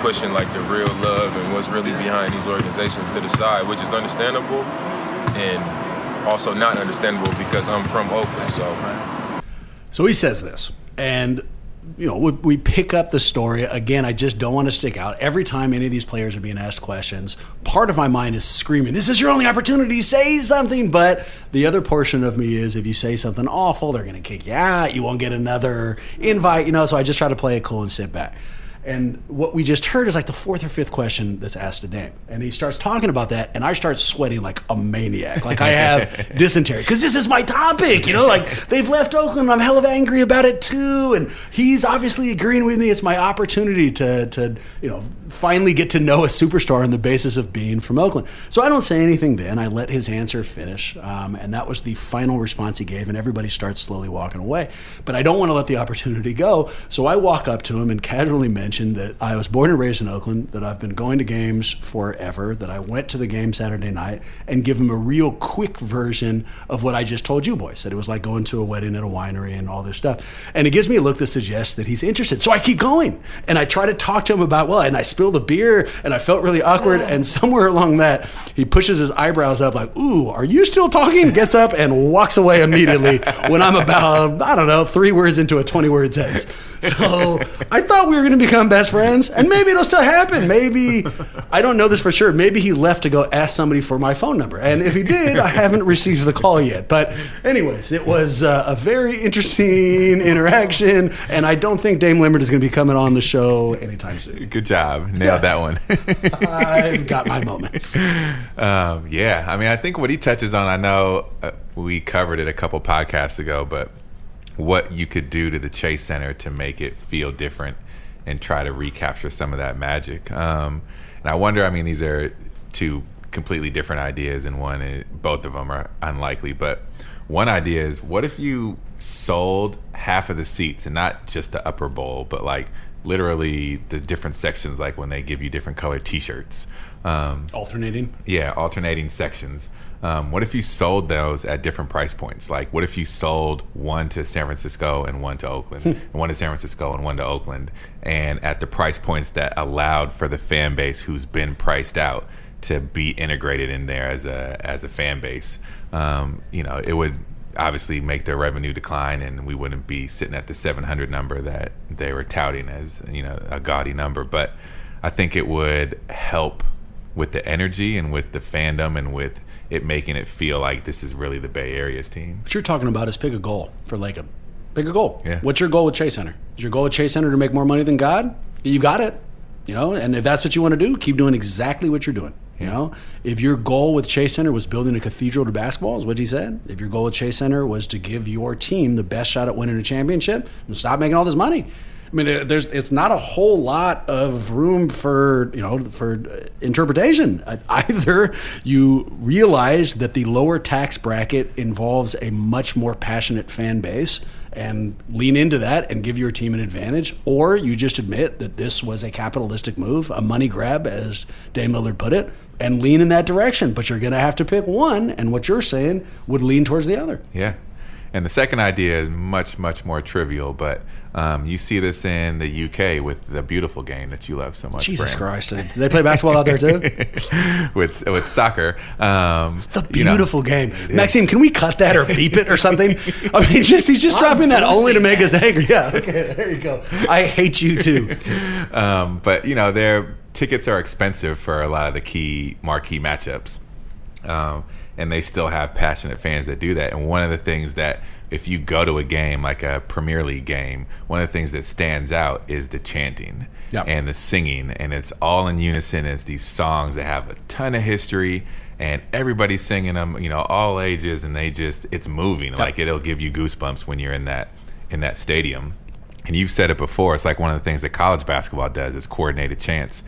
pushing like the real love and what's really behind these organizations to the side, which is understandable and also not understandable because I'm from Oakland. So So he says this, and you know we, we pick up the story again. I just don't want to stick out. Every time any of these players are being asked questions, part of my mind is screaming, "This is your only opportunity. Say something!" But the other portion of me is, if you say something awful, they're going to kick you out. You won't get another invite. You know, so I just try to play it cool and sit back. And what we just heard is like the fourth or fifth question that's asked a Dame. And he starts talking about that, and I start sweating like a maniac. Like I have dysentery. Because this is my topic, you know? Like they've left Oakland. I'm hell of angry about it too. And he's obviously agreeing with me. It's my opportunity to, to you know, finally get to know a superstar on the basis of being from Oakland. So I don't say anything then. I let his answer finish. Um, and that was the final response he gave. And everybody starts slowly walking away. But I don't want to let the opportunity go. So I walk up to him and casually mention that I was born and raised in Oakland, that I've been going to games forever, that I went to the game Saturday night, and give him a real quick version of what I just told you boys. That it was like going to a wedding at a winery and all this stuff. And it gives me a look that suggests that he's interested. So I keep going. And I try to talk to him about, well, and I spill the beer and I felt really awkward. And somewhere along that, he pushes his eyebrows up like, ooh, are you still talking? Gets up and walks away immediately when I'm about, I don't know, three words into a 20 word sentence. So I thought we were going to become best friends, and maybe it'll still happen. Maybe I don't know this for sure. Maybe he left to go ask somebody for my phone number, and if he did, I haven't received the call yet. But anyways, it was uh, a very interesting interaction, and I don't think Dame Lillard is going to be coming on the show anytime soon. Good job. Nailed that one. I've got my moments. Um, yeah, I mean, I think what he touches on, I know uh, we covered it a couple podcasts ago, but what you could do to the Chase Center to make it feel different and try to recapture some of that magic. Um, and I wonder, I mean, these are two completely different ideas, and one, is, both of them are unlikely, but one idea is what if you sold half of the seats and not just the upper bowl, but like literally the different sections, like when they give you different color T-shirts. Um, Alternating. yeah, alternating sections. Um, what if you sold those at different price points? Like, what if you sold one to San Francisco and one to Oakland, and one to San Francisco and one to Oakland, and at the price points that allowed for the fan base who's been priced out to be integrated in there as a as a fan base? Um, you know, it would obviously make their revenue decline, and we wouldn't be sitting at the 700 number that they were touting as you know a gaudy number. But I think it would help with the energy and with the fandom and with it making it feel like this is really the Bay Area's team. What you're talking about is pick a goal for Lacob. Pick a goal. Yeah. What's your goal with Chase Center? Is your goal with Chase Center to make more money than God? You got it. You know, and if that's what you want to do, keep doing exactly what you're doing. You know, if your goal with Chase Center was building a cathedral to basketball, is what he said. If your goal with Chase Center was to give your team the best shot at winning a championship, and stop making all this money. I mean, there's it's not a whole lot of room for you know for interpretation. Either you realize that the lower tax bracket involves a much more passionate fan base, and lean into that and give your team an advantage, or you just admit that this was a capitalistic move, a money grab, as Dame Lillard put it, and lean in that direction. But you're going to have to pick one, and what you're saying would lean towards the other. Yeah. And the second idea is much, much more trivial, but um, you see this in the UK with the beautiful game that you love so much. Jesus Brand. Christ. Do they play basketball out there too? with with soccer. Um, The you know, beautiful game. Maxime, can we cut that or beep it or something? I mean, just he's just dropping that only to make us angry. Yeah, okay, there you go. I hate you too. um, but you know, their tickets are expensive for a lot of the key marquee matchups, um, and they still have passionate fans that do that. And one of the things that, if you go to a game like a Premier League game, one of the things that stands out is the chanting Yep. and the singing, and it's all in unison. It's these songs that have a ton of history. And everybody's singing them, you know, all ages, and they just—it's moving. Like it'll give you goosebumps when you're in that in that stadium. And you've said it before. It's like one of the things that college basketball does is coordinated chants.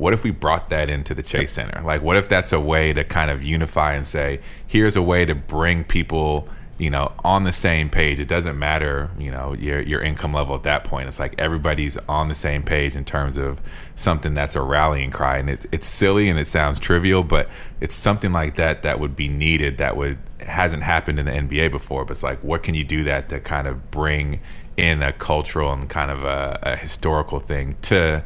What if we brought that into the Chase Center? Like, what if that's a way to kind of unify and say, here's a way to bring people, you know, on the same page. It doesn't matter, you know, your your income level at that point. It's like everybody's on the same page in terms of something that's a rallying cry. And it's it's silly and it sounds trivial, but it's something like that that would be needed. That would hasn't happened in the NBA before. But it's like, what can you do that to kind of bring in a cultural and kind of a, a historical thing to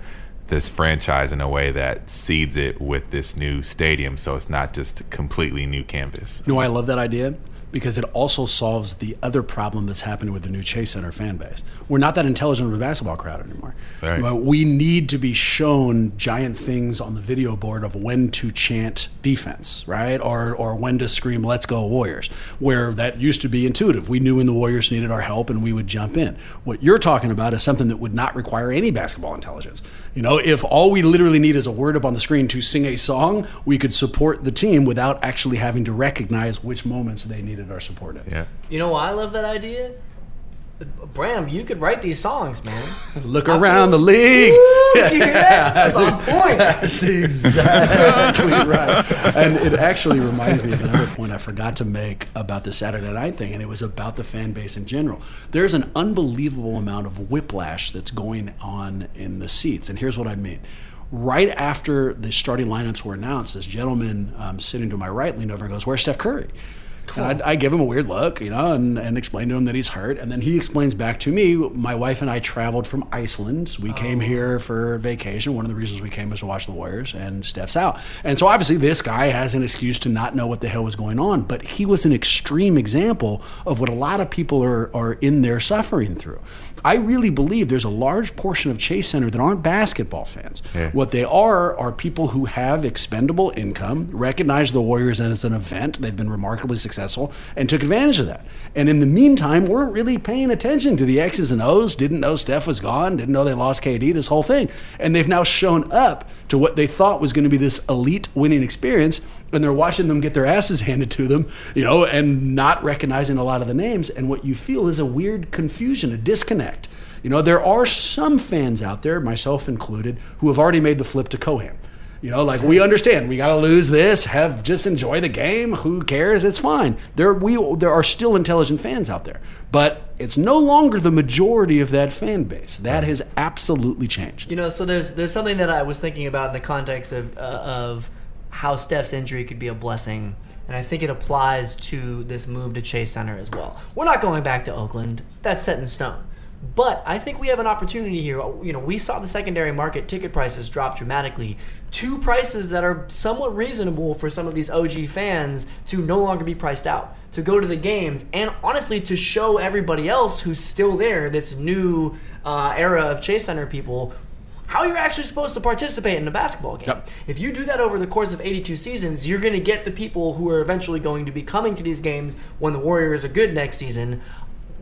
this franchise in a way that seeds it with this new stadium so it's not just a completely new canvas. You know I love that idea? Because it also solves the other problem that's happening with the new Chase Center fan base. We're not that intelligent of a basketball crowd anymore. Right. We need to be shown giant things on the video board of when to chant defense, right? Or or when to scream "Let's go Warriors," where that used to be intuitive. We knew when the Warriors needed our help and we would jump in. What you're talking about is something that would not require any basketball intelligence. You know, if all we literally need is a word up on the screen to sing a song, we could support the team without actually having to recognize which moments they needed our support in. Yeah. You know why I love that idea? Bram, you could write these songs, man. Look around the league. Did you hear that? That's on point. That's exactly right. And it actually reminds me of another point I forgot to make about the Saturday night thing, and it was about the fan base in general. There's an unbelievable amount of whiplash that's going on in the seats. And here's what I mean. Right after the starting lineups were announced, this gentleman um, sitting to my right leaned over and goes, Where's Steph Curry? And I, I give him a weird look, you know, and, and explain to him that he's hurt. And then he explains back to me, my wife and I traveled from Iceland. We came oh. here for vacation. One of the reasons we came was to watch the Warriors, and Steph's out. And so obviously this guy has an excuse to not know what the hell was going on. But he was an extreme example of what a lot of people are, are in there suffering through. I really believe there's a large portion of Chase Center that aren't basketball fans. Yeah. What they are are people who have expendable income, recognize the Warriors as an event. They've been remarkably successful and took advantage of that. And in the meantime, weren't really paying attention to the X's and O's, didn't know Steph was gone, didn't know they lost KD, this whole thing. And they've now shown up to what they thought was going to be this elite winning experience. And they're watching them get their asses handed to them, you know, and not recognizing a lot of the names. And what you feel is a weird confusion, a disconnect. You know, there are some fans out there, myself included, who have already made the flip to Coham. You know, like we understand we got to lose this, have just enjoy the game. Who cares? It's fine. There we there are still intelligent fans out there, but it's no longer the majority of that fan base. That has absolutely changed. You know, so there's there's something that I was thinking about in the context of uh, of how Steph's injury could be a blessing, and I think it applies to this move to Chase Center as well. We're not going back to Oakland; that's set in stone. But I think we have an opportunity here. You know, we saw the secondary market ticket prices drop dramatically to prices that are somewhat reasonable for some of these OG fans to no longer be priced out, to go to the games, and honestly to show everybody else who's still there, this new uh, era of Chase Center people, how you're actually supposed to participate in a basketball game. Yep. If you do that over the course of 82 seasons, you're going to get the people who are eventually going to be coming to these games when the Warriors are good next season.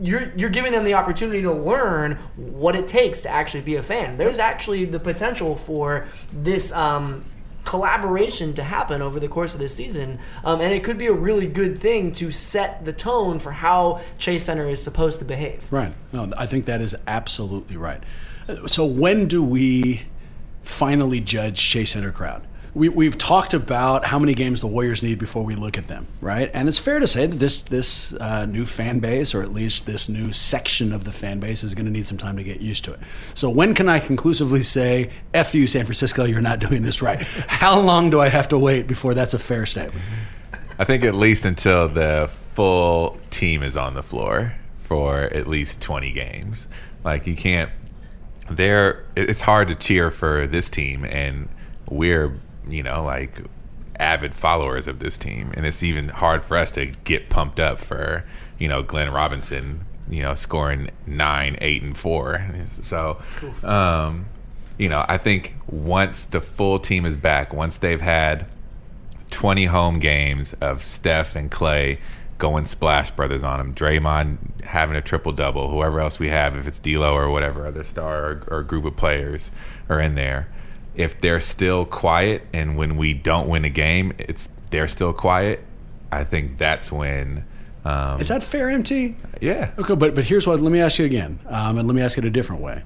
You're, you're giving them the opportunity to learn what it takes to actually be a fan. There's actually the potential for this um, collaboration to happen over the course of this season, um, and it could be a really good thing to set the tone for how Chase Center is supposed to behave. Right. No, I think that is absolutely right. So when do we finally judge Chase Center crowd? We, we've talked about how many games the Warriors need before we look at them, right? And it's fair to say that this this uh, new fan base, or at least this new section of the fan base, is going to need some time to get used to it. So when can I conclusively say, "F you, San Francisco, you're not doing this right"? how long do I have to wait before that's a fair statement? I think at least until the full team is on the floor for at least 20 games. Like you can't. There, it's hard to cheer for this team, and we're you know like avid followers of this team, and it's even hard for us to get pumped up for you know Glenn Robinson, you know scoring nine, eight, and four. So, um, you know, I think once the full team is back, once they've had 20 home games of Steph and Klay going splash brothers on them. Draymond having a triple double. Whoever else we have, if it's D'Lo or whatever other star or, or, group of players are in there, if they're still quiet and when we don't win a game, it's they're still quiet. I think that's when. Um, Is that fair, MT? Yeah. Okay, but but here's what. Let me ask you again, um, and let me ask it a different way.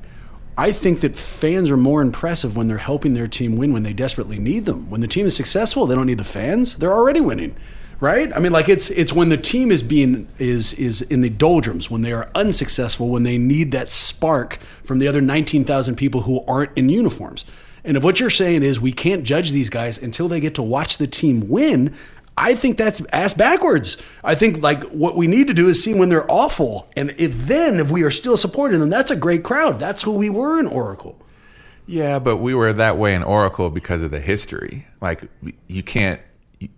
I think that fans are more impressive when they're helping their team win when they desperately need them. When the team is successful, they don't need the fans. They're already winning right? I mean, like it's it's when the team is being is is in the doldrums, when they are unsuccessful, when they need that spark from the other nineteen thousand people who aren't in uniforms. And if what you're saying is we can't judge these guys until they get to watch the team win, I think that's ass backwards. I think like what we need to do is see when they're awful, and if then if we are still supporting them, that's a great crowd. That's who we were in Oracle. Yeah, but we were that way in Oracle because of the history. Like you can't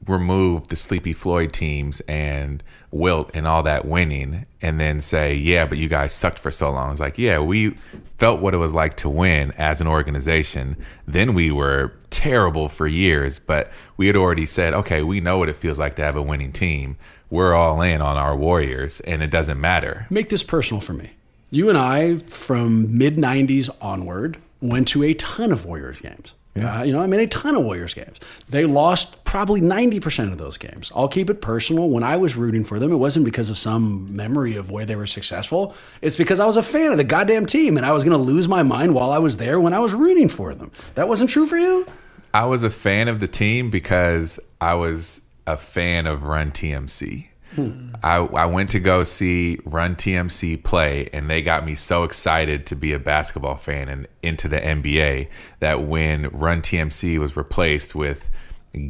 remove the Sleepy Floyd teams and Wilt and all that winning and then say, yeah, but you guys sucked for so long. It's like, yeah, we felt what it was like to win as an organization. Then we were terrible for years, but we had already said, okay, we know what it feels like to have a winning team. We're all in on our Warriors and it doesn't matter. Make this personal for me. You and I, from mid 90s onward, went to a ton of Warriors games. Yeah. Uh, you know, I mean, a ton of Warriors games. They lost probably 90% of those games. I'll keep it personal. When I was rooting for them, it wasn't because of some memory of where they were successful. It's because I was a fan of the goddamn team and I was going to lose my mind while I was there when I was rooting for them. That wasn't true for you? I was a fan of the team because I was a fan of Run TMC. Hmm. I, I went to go see Run TMC play, and they got me so excited to be a basketball fan and into the NBA that when Run TMC was replaced with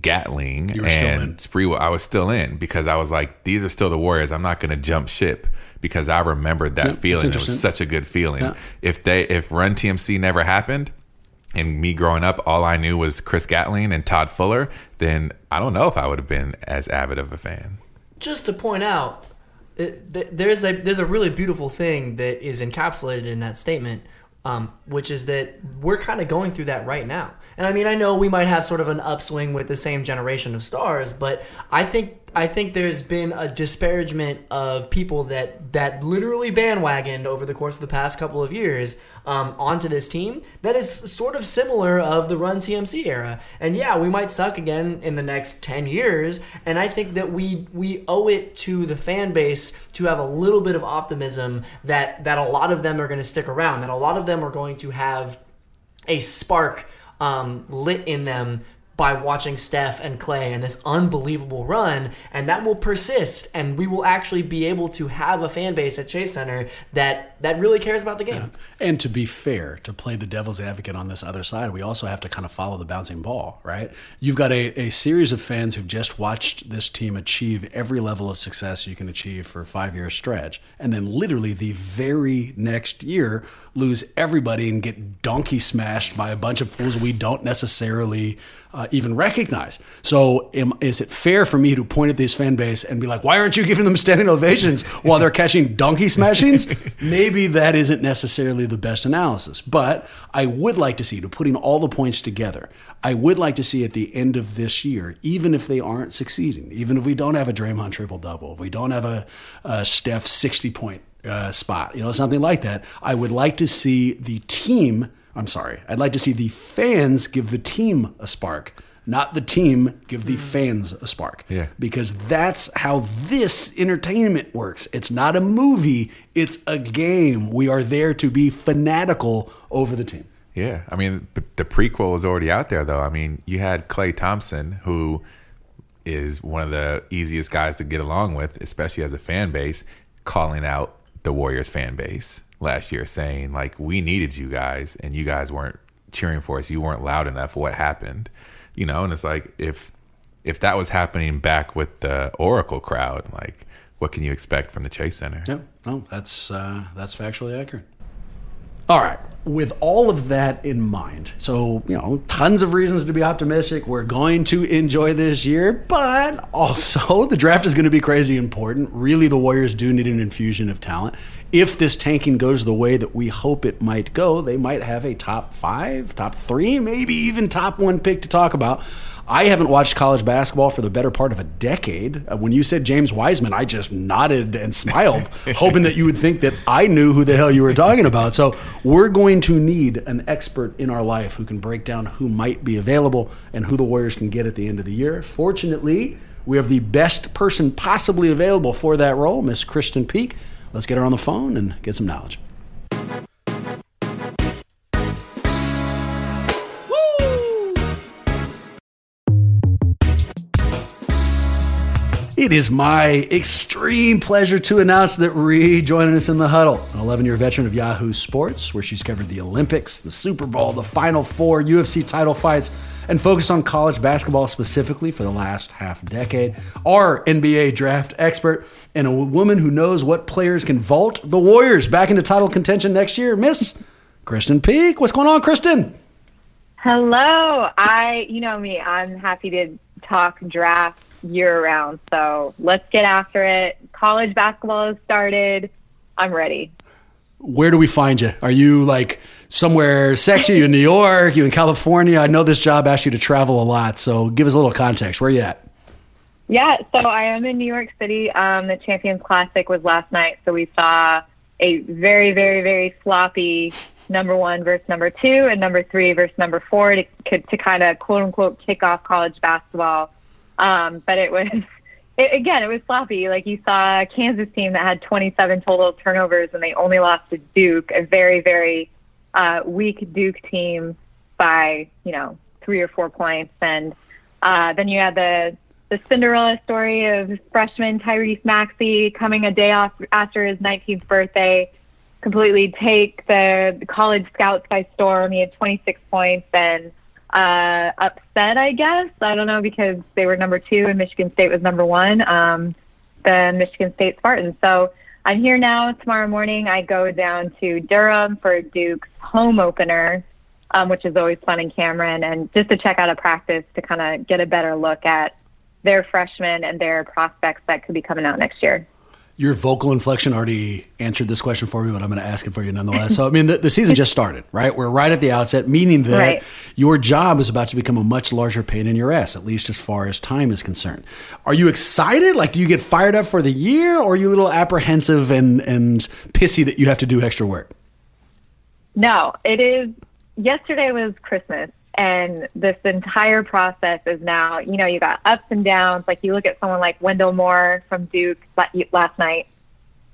Gatling and Sprewell, I was still in because I was like, these are still the Warriors. I'm not going to jump ship because I remembered that yeah, feeling. It was such a good feeling. Yeah. If they if Run TMC never happened, and me growing up, all I knew was Chris Gatling and Todd Fuller, then I don't know if I would have been as avid of a fan just to point out, there's a there's a really beautiful thing that is encapsulated in that statement, um, which is that we're kind of going through that right now. And I mean, I know we might have sort of an upswing with the same generation of stars, but I think I think there's been a disparagement of people that that literally bandwagoned over the course of the past couple of years um, onto this team that is sort of similar of the Run TMC era. And yeah, we might suck again in the next ten years. And I think that we we owe it to the fan base to have a little bit of optimism that that a lot of them are going to stick around, that a lot of them are going to have a spark um, lit in them by watching Steph and Klay and this unbelievable run, and that will persist, and we will actually be able to have a fan base at Chase Center that that really cares about the game. Yeah. And to be fair, to play the devil's advocate on this other side, we also have to kind of follow the bouncing ball, right? You've got a, a series of fans who've just watched this team achieve every level of success you can achieve for a five year stretch, and then literally the very next year lose everybody and get donkey smashed by a bunch of fools we don't necessarily uh, even recognize. So, am, is it fair for me to point at this fan base and be like, why aren't you giving them standing ovations while they're catching donkey smashings? Maybe that isn't necessarily the best analysis, but I would like to see, to putting all the points together, I would like to see at the end of this year, even if they aren't succeeding, even if we don't have a Draymond triple double, if we don't have a, a Steph 60 point uh, spot, you know, something like that, I would like to see the team I'm sorry. I'd like to see the fans give the team a spark, not the team give the fans a spark. Yeah. Because that's how this entertainment works. It's not a movie, it's a game. We are there to be fanatical over the team. Yeah, I mean, the prequel is already out there, though. I mean, you had Klay Thompson, who is one of the easiest guys to get along with, especially as a fan base, calling out the Warriors fan base last year, saying like, "We needed you guys, and you guys weren't cheering for us. You weren't loud enough. What happened?" You know, and it's like if if that was happening back with the Oracle crowd, like, what can you expect from the Chase Center? Yeah, no, that's uh, that's factually accurate. All right. With all of that in mind, so, you know, tons of reasons to be optimistic. We're going to enjoy this year, but also the draft is going to be crazy important. Really, the Warriors do need an infusion of talent. If this tanking goes the way that we hope it might go, they might have a top five, top three, maybe even top one pick to talk about. I haven't watched college basketball for the better part of a decade. Uh, when you said James Wiseman, I just nodded and smiled, hoping that you would think that I knew who the hell you were talking about. So we're going to need an expert in our life who can break down who might be available and who the Warriors can get at the end of the year. Fortunately, we have the best person possibly available for that role, Miss Krysten Peek. Let's get her on the phone and get some knowledge. It is my extreme pleasure to announce that rejoining us in the huddle, an 11 year veteran of Yahoo Sports, where she's covered the Olympics, the Super Bowl, the Final Four, UFC title fights, and focused on college basketball specifically for the last half decade. Our NBA draft expert and a woman who knows what players can vault the Warriors back into title contention next year, Miss Krysten Peek. What's going on, Krysten? Hello. I, you know me, I'm happy to talk draft year round. So let's get after it. College basketball has started. I'm ready. Where do we find you? Are you like somewhere sexy? you in New York? You in California? I know this job asks you to travel a lot, so give us a little context. Where are you at? Yeah, so I am in New York City. Um, the Champions Classic was last night, so we saw a very, very, very sloppy number one versus number two and number three versus number four to, to kind of quote unquote kick off college basketball. Um, but it was, it, again, it was sloppy. Like you saw a Kansas team that had 27 total turnovers and they only lost to Duke, a very, very uh, weak Duke team by, you know, three or four points. And uh, then you had the, the Cinderella story of freshman Tyrese Maxey coming a day off after his 19th birthday, completely take the college scouts by storm. He had 26 points and uh, upset, I guess. I don't know because they were number two and Michigan State was number one, um, the Michigan State Spartans. So I'm here now. Tomorrow morning, I go down to Durham for Duke's home opener, um, which is always fun in Cameron, and just to check out a practice to kind of get a better look at their freshmen and their prospects that could be coming out next year your vocal inflection already answered this question for me, but I'm going to ask it for you nonetheless. So, I mean, the, the season just started, right? We're right at the outset, meaning that right. your job is about to become a much larger pain in your ass, at least as far as time is concerned. Are you excited? Like, do you get fired up for the year, or are you a little apprehensive and, and pissy that you have to do extra work? No, it is. Yesterday was Christmas, and this entire process is now, you know, you got ups and downs. Like you look at someone like Wendell Moore from Duke last night,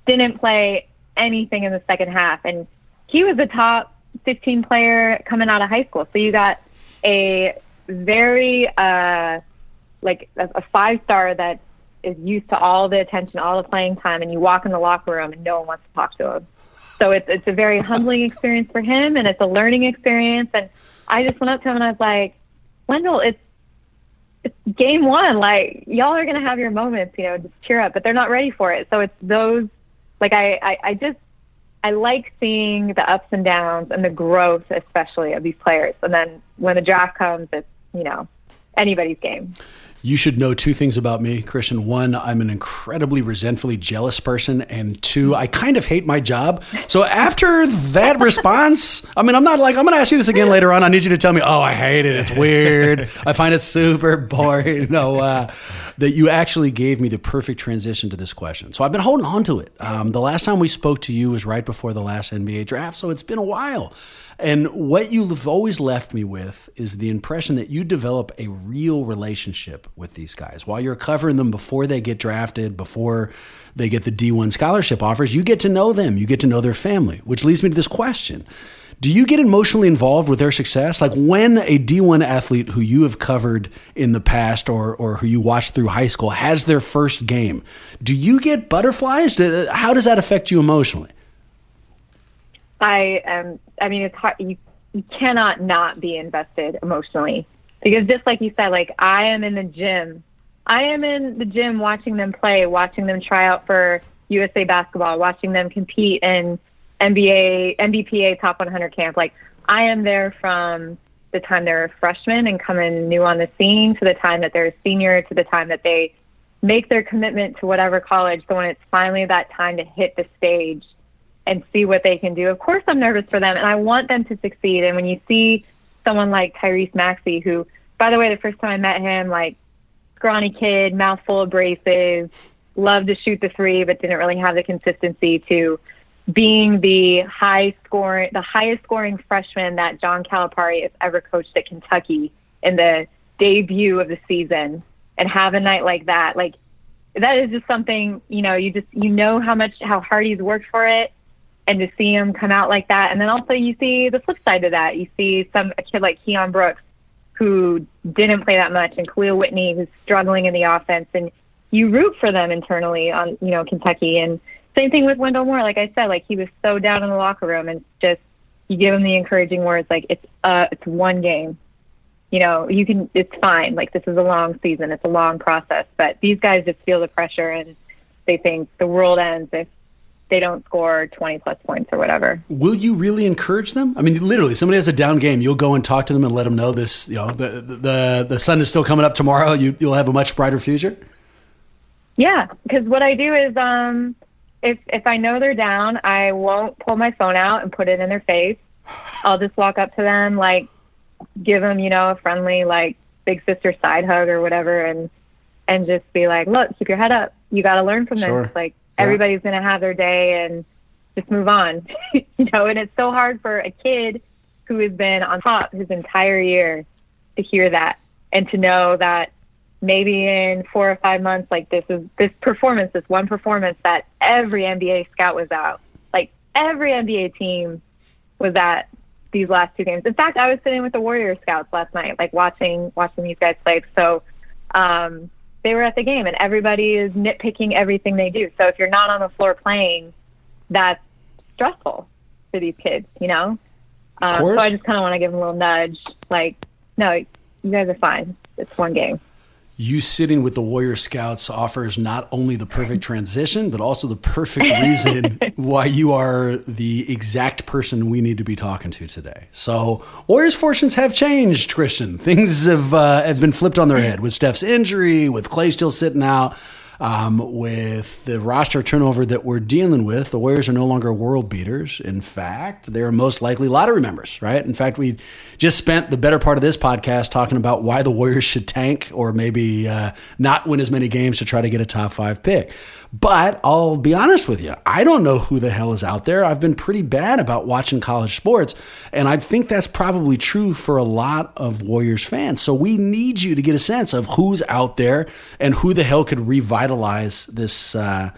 didn't play anything in the second half. And he was a top 15 player coming out of high school. So you got a very, uh, like a five star that is used to all the attention, all the playing time, and you walk in the locker room and no one wants to talk to him. So it's it's a very humbling experience for him, and it's a learning experience. And I just went up to him and I was like, Wendell, it's it's game one. Like y'all are gonna have your moments, you know, just cheer up. But they're not ready for it. So it's those like I, I, I just I like seeing the ups and downs and the growth especially of these players. And then when the draft comes it's, you know, anybody's game you should know two things about me, Krysten. One, I'm an incredibly resentfully jealous person. And two, I kind of hate my job. So after that response, I mean, I'm not like, I'm going to ask you this again later on. I need you to tell me, oh, I hate it. It's weird. I find it super boring. No, uh, that you actually gave me the perfect transition to this question. So I've been holding on to it. Um, the last time we spoke to you was right before the last NBA draft. So it's been a while. And what you've always left me with is the impression that you develop a real relationship with these guys. While you're covering them before they get drafted, before they get the D1 scholarship offers, you get to know them, you get to know their family, which leads me to this question. Do you get emotionally involved with their success? Like when a D1 athlete who you have covered in the past or, or who you watched through high school has their first game, do you get butterflies? How does that affect you emotionally? I am, I mean, it's hard. You, you cannot not be invested emotionally because just like you said, like I am in the gym. I am in the gym watching them play, watching them try out for USA basketball, watching them compete in NBA, NBPA top 100 camp. Like I am there from the time they're a freshman and coming new on the scene to the time that they're a senior to the time that they make their commitment to whatever college. So when it's finally that time to hit the stage and see what they can do, of course I'm nervous for them and I want them to succeed. And when you see someone like Tyrese Maxey, who, by the way, the first time I met him, like scrawny kid, mouth full of braces, loved to shoot the three, but didn't really have the consistency to being the high scoring, the highest scoring freshman that John Calipari has ever coached at Kentucky in the debut of the season, and have a night like that, like that is just something you know. You just you know how much how hard he's worked for it, and to see him come out like that, and then also you see the flip side of that. You see some a kid like Keion Brooks who didn't play that much, and Kahlil Whitney who's struggling in the offense, and you root for them internally on you know Kentucky and same thing with Wendell Moore. Like I said, like he was so down in the locker room, and just you give him the encouraging words, like it's uh it's one game. You know, you can. It's fine. Like this is a long season. It's a long process. But these guys just feel the pressure, and they think the world ends if they don't score 20 plus points or whatever. Will you really encourage them? I mean, literally, somebody has a down game. You'll go and talk to them and let them know this. You know, the the the sun is still coming up tomorrow. You you'll have a much brighter future. Yeah, because what I do is, um, if if I know they're down, I won't pull my phone out and put it in their face. I'll just walk up to them, like give them, you know, a friendly like big sister side hug or whatever, and and just be like, look, keep your head up. You got to learn from Sure. this. Like Yeah. everybody's gonna have their day, and just move on. you know, and it's so hard for a kid who has been on top his entire year to hear that and to know that maybe in four or five months, like this is this performance, this one performance that every NBA scout was out. Like every NBA team was at these last two games. In fact, I was sitting with the Warrior scouts last night, like watching watching these guys play. So um, they were at the game, and everybody is nitpicking everything they do. So if you're not on the floor playing, that's stressful for these kids, you know. Um, so. I just kind of want to give them a little nudge, like, no, you guys are fine. It's one game. You sitting with the Warrior Scouts offers not only the perfect transition, but also the perfect reason why you are the exact person we need to be talking to today. So, Warriors' fortunes have changed, Krysten. Things have uh, have been flipped on their head with Steph's injury, with Klay still sitting out, um, with the roster turnover that we're dealing with. The Warriors are no longer world beaters. In fact, they're most likely lottery members, right? In fact, we just spent the better part of this podcast talking about why the Warriors should tank or maybe uh, not win as many games to try to get a top five pick. But I'll be honest with you, I don't know who the hell is out there. I've been pretty bad about watching college sports, and I think that's probably true for a lot of Warriors fans. So we need you to get a sense of who's out there and who the hell could revitalize this uh,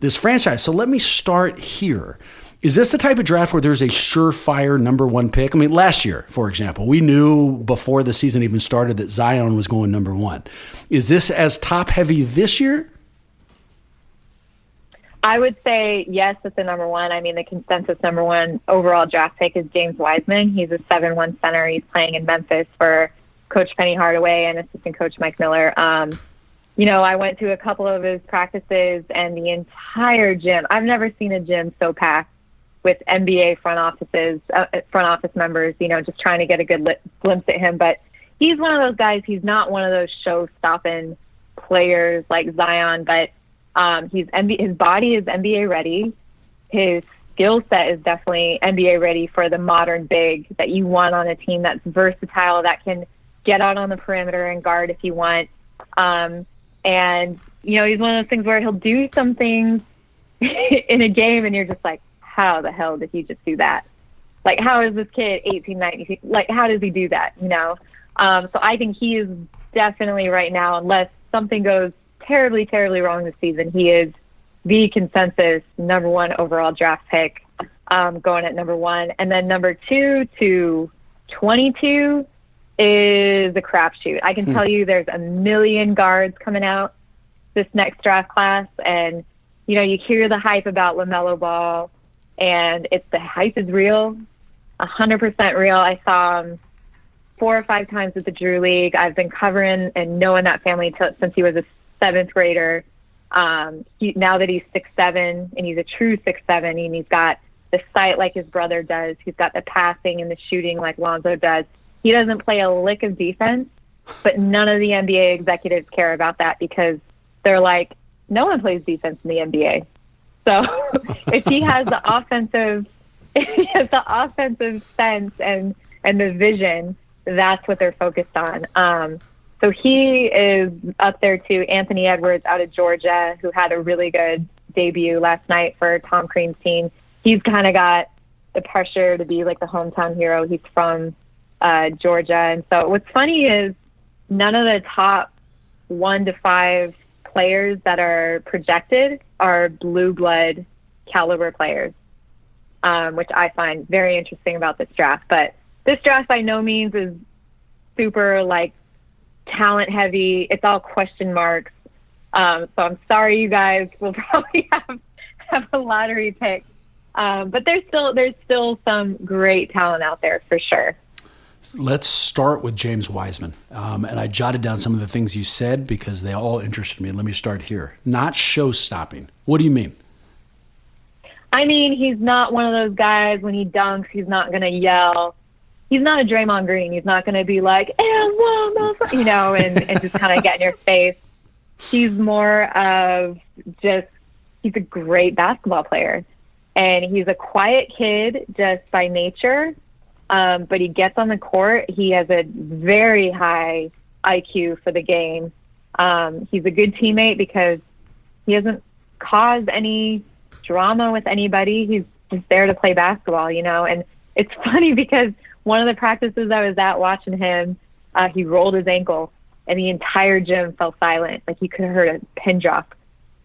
this franchise. So let me start here. Is this the type of draft where there's a surefire number one pick? I mean, last year, for example, we knew before the season even started that Zion was going number one. Is this as top heavy this year? I would say yes, it's the number one. I mean, the consensus number one overall draft pick is James Wiseman. He's a seven-one center. He's playing in Memphis for Coach Penny Hardaway and assistant coach Mike Miller. Um, you know, I went to a couple of his practices, and the entire gym. I've never seen a gym so packed with NBA front offices, uh, front office members. You know, just trying to get a good li- glimpse at him. But he's one of those guys. He's not one of those show-stopping players like Zion, but um, he's NBA, his body is NBA ready. His skill set is definitely NBA ready for the modern big that you want on a team that's versatile, that can get out on the perimeter and guard if you want. Um, and you know, he's one of those things where he'll do some things in a game, and you're just like, how the hell did he just do that? Like, how is this kid 18, 19? Like, how does he do that? You know? Um, so I think he is definitely right now, unless something goes terribly, terribly wrong this season, he is the consensus number one overall draft pick um, going at number one. And then number two to 22 is a crapshoot. I can tell you there's a million guards coming out this next draft class. And, you know, you hear the hype about LaMelo Ball, and it's the hype is real, 100% real. I saw him four or five times at the Drew League. I've been covering and knowing that family t- since he was a seventh grader. Um, he, now that he's six seven and he's a true six seven, and he's got the sight like his brother does. He's got the passing and the shooting like Lonzo does. He doesn't play a lick of defense, but none of the NBA executives care about that because they're like, no one plays defense in the NBA. So if he has the offensive, if he has the offensive sense and and the vision, that's what they're focused on. Um, so he is up there too. Anthony Edwards out of Georgia, who had a really good debut last night for Tom Crean's team. He's kind of got the pressure to be like the hometown hero. He's from uh, Georgia, and so what's funny is none of the top one to five players that are projected are blue blood caliber players, um, which I find very interesting about this draft. But this draft by no means is super like talent heavy. It's all question marks. Um, so I'm sorry, you guys will probably have have a lottery pick, um, but there's still there's still some great talent out there for sure. Let's start with James Wiseman. Um, and I jotted down some of the things you said because they all interested me. Let me start here. Not show stopping. What do you mean? I mean, he's not one of those guys when he dunks, he's not going to yell. He's not a Draymond Green. He's not going to be like, and one, you know, and, and just kind of get in your face. He's more of just, he's a great basketball player. And he's a quiet kid just by nature. Um, but he gets on the court. He has a very high IQ for the game. Um, he's a good teammate because he hasn't caused any drama with anybody. He's just there to play basketball, you know. And it's funny because one of the practices I was at watching him, uh, he rolled his ankle, and the entire gym fell silent. Like you could have heard a pin drop.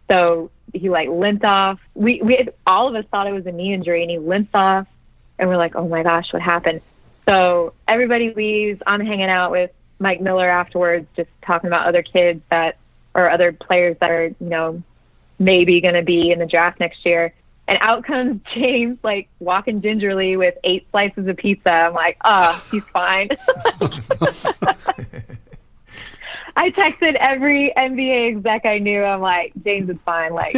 So he like limped off. We we all of us thought it was a knee injury, and he limped off. And we're like, oh my gosh, what happened? So everybody leaves. I'm hanging out with Mike Miller afterwards, just talking about other kids that or other players that are, you know, maybe going to be in the draft next year. And out comes James, like walking gingerly with eight slices of pizza. I'm like, oh, he's fine. I texted every NBA exec I knew. I'm like, James is fine. Like,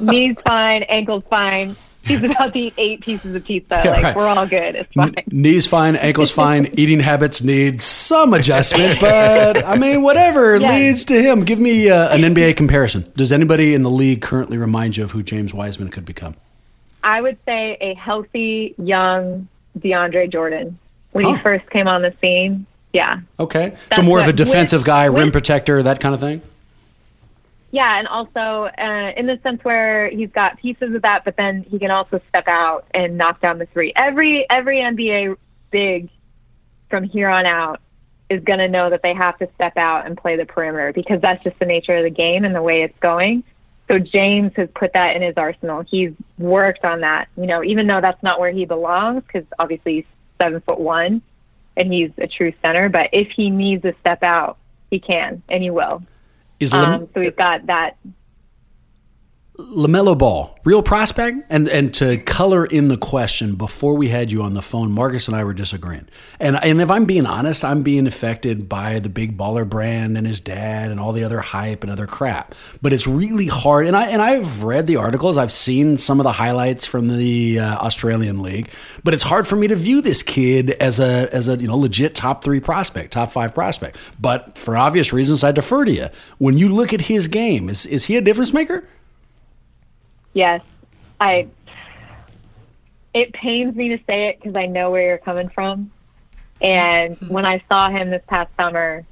knees fine, ankles fine. He's about to eat eight pieces of pizza. Yeah, like, right. we're all good. It's fine. Knees fine, ankles fine, eating habits need some adjustment, but I mean, whatever Yes. leads to him. Give me uh, an NBA comparison. Does anybody in the league currently remind you of who James Wiseman could become? I would say a healthy, young DeAndre Jordan when Huh. he first came on the scene. Yeah. Okay. so That's more of a defensive with- guy, rim with- protector, that kind of thing? Yeah, and also uh, in the sense where he's got pieces of that, but then he can also step out and knock down the three. Every every NBA big from here on out is going to know that they have to step out and play the perimeter because that's just the nature of the game and the way it's going. So James has put that in his arsenal. He's worked on that, you know, even though that's not where he belongs because obviously he's seven foot one and he's a true center. But if he needs to step out, he can and he will. Is Lam- Um, so we've got that LaMelo Ball, real prospect? And and to color in the question, before we had you on the phone, Marcus and I were disagreeing. And and if I'm being honest, I'm being affected by the big baller brand and his dad and all the other hype and other crap. But it's really hard. And I and I've read the articles, I've seen some of the highlights from the uh, Australian League, but it's hard for me to view this kid as a as a you know legit top three prospect, top five prospect. But for obvious reasons, I defer to you. When you look at his game, is is he a difference maker? Yes, I. It pains me to say it because I know where you're coming from, and mm-hmm. when I saw him this past summer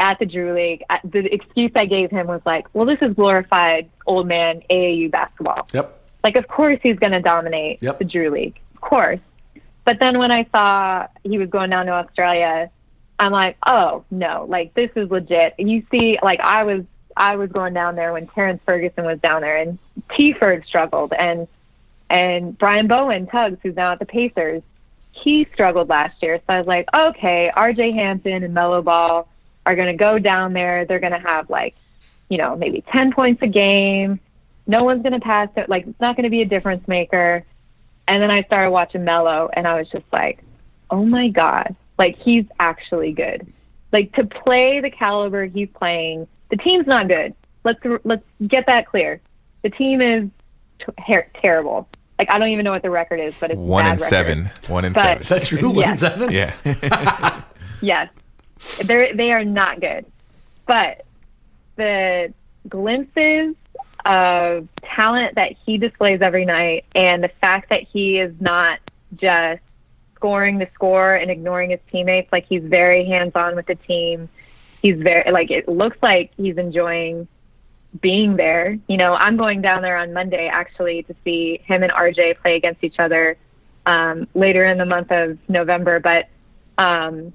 at the Drew League, I- the excuse I gave him was like, "Well, this is glorified old man AAU basketball. Yep. Like, of course he's going to dominate Yep. the Drew League, of course." But then when I saw he was going down to Australia, I'm like, oh no, like this is legit. You see, like I was, I was going down there when Terrence Ferguson was down there, and T. Ferg struggled, and And Brian Bowen, Tugs, who's now at the Pacers, he struggled last year. So I was like, okay, RJ Hampton and Melo Ball are going to go down there. They're going to have like, you know, maybe 10 points a game. No one's going to pass it. Like, it's not going to be a difference maker. And then I started watching Melo, and I was just like, oh my God, like, he's actually good. Like, to play the caliber he's playing, the team's not good. Let's, let's get that clear. The team is ter- terrible. Like, I don't even know what the record is, but it's One bad and record. seven. One and But- seven. Is that true? One Yeah. and seven? Yeah. Yes, they they are not good, but the glimpses of talent that he displays every night, and the fact that he is not just scoring the score and ignoring his teammates, like he's very hands on with the team. He's very like it looks like he's enjoying being there. You know, I'm going down there on Monday actually to see him and RJ play against each other um, later in the month of November, but. Um,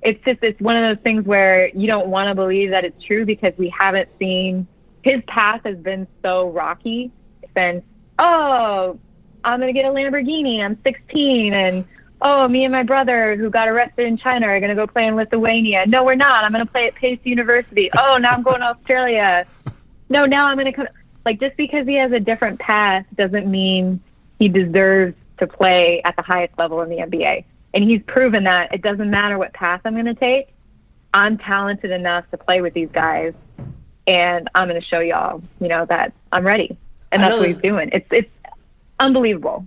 it's just it's one of those things where you don't want to believe that it's true because we haven't seen his path has been so rocky. It's been oh, I'm gonna get a Lamborghini. I'm 16, and oh, me and my brother who got arrested in China are gonna go play in Lithuania. No, we're not. I'm gonna play at Pace University. Oh, now I'm going to Australia. No, now I'm gonna come. Like just because he has a different path doesn't mean he deserves to play at the highest level in the NBA. And he's proven that it doesn't matter what path I'm going to take. I'm talented enough to play with these guys, and I'm going to show y'all, you know, that I'm ready. And that's what he's doing. It's it's unbelievable.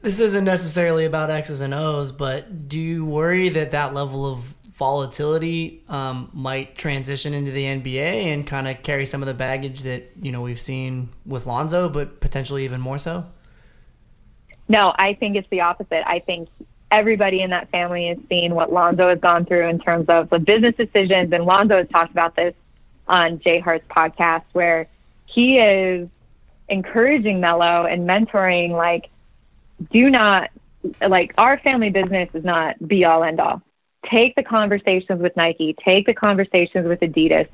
This isn't necessarily about X's and O's, but do you worry that that level of volatility um, might transition into the NBA and kind of carry some of the baggage that you know we've seen with Lonzo, but potentially even more so? No, I think it's the opposite. I think everybody in that family has seen what Lonzo has gone through in terms of the business decisions, and Lonzo has talked about this on Jay Hart's podcast, where he is encouraging Melo and mentoring. Like, do not like our family business is not be all end all. Take the conversations with Nike. Take the conversations with Adidas.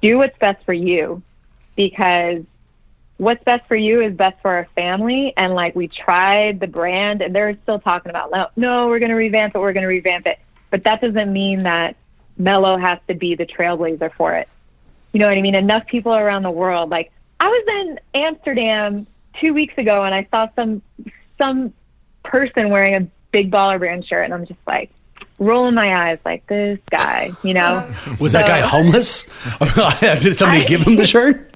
Do what's best for you, because what's best for you is best for our family. And like we tried the brand, and they're still talking about no, no, we're going to revamp it. We're going to revamp it. But that doesn't mean that Melo has to be the trailblazer for it. You know what I mean? Enough people around the world. Like I was in Amsterdam two weeks ago, and I saw some some person wearing a big baller brand shirt, and I'm just like rolling my eyes, like this guy. You know? Was that guy homeless? Did somebody I- give him the shirt?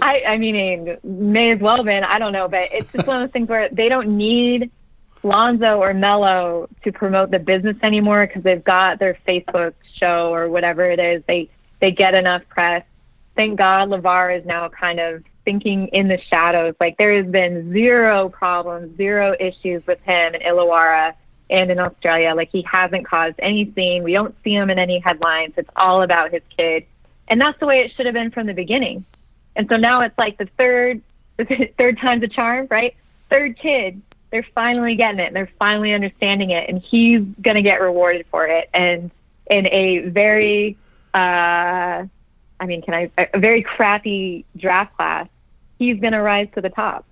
I, I mean, may as well been. I don't know, but it's just one of those things where they don't need Lonzo or Melo to promote the business anymore because they've got their Facebook show or whatever it is. They they get enough press. Thank God, LaVar is now kind of thinking in the shadows. Like there has been zero problems, zero issues with him and Illawarra and in Australia. Like he hasn't caused any scene. We don't see him in any headlines. It's all about his kid, and that's the way it should have been from the beginning. And so now it's like the third, third time's a charm, right? Third kid, they're finally getting it. And they're finally understanding it, and he's gonna get rewarded for it. And in a very, uh, I mean, can I? A very crappy draft class, he's gonna rise to the top,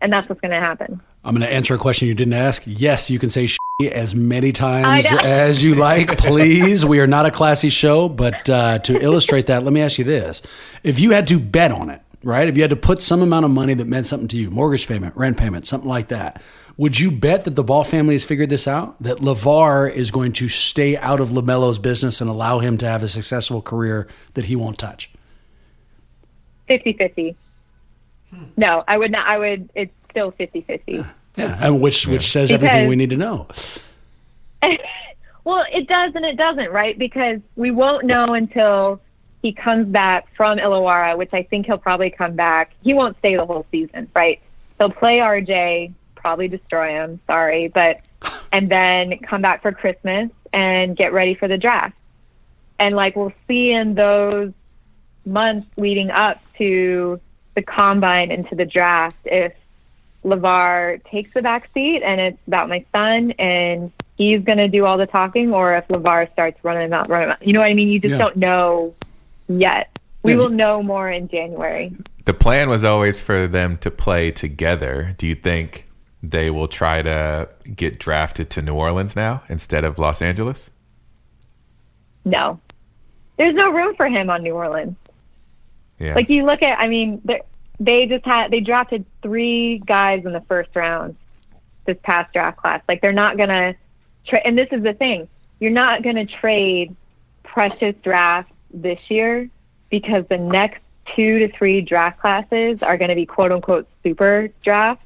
and that's what's gonna happen. I'm going to answer a question you didn't ask. Yes, you can say as many times as you like, please. we are not a classy show, but uh, to illustrate that, let me ask you this: If you had to bet on it, right? If you had to put some amount of money that meant something to you, mortgage payment, rent payment, something like that, would you bet that the Ball family has figured this out? That LaVar is going to stay out of LaMelo's business and allow him to have a successful career that he won't touch? 50-50. No, I would not. I would. It's still 50-50. Yeah, and which which says Because- everything we need to know. well, it does and it doesn't, right? Because we won't know until he comes back from Illawarra, which I think he'll probably come back. He won't stay the whole season, right? He'll play RJ, probably destroy him. Sorry, but and then come back for Christmas and get ready for the draft. And like we'll see in those months leading up to the combine and to the draft if LaVar takes the back seat and it's about my son and he's going to do all the talking, or if LaVar starts running him out, running him out. You know what I mean? You just Yeah. don't know yet. We Yeah. will know more in January. The plan was always for them to play together. Do you think they will try to get drafted to New Orleans now instead of Los Angeles? No, there's no room for him on New Orleans. Yeah. Like you look at, I mean, they- they just had they drafted three guys in the first round this past draft class. Like they're not gonna trade, and this is the thing, you're not gonna trade precious drafts this year because the next two to three draft classes are going to be quote unquote super drafts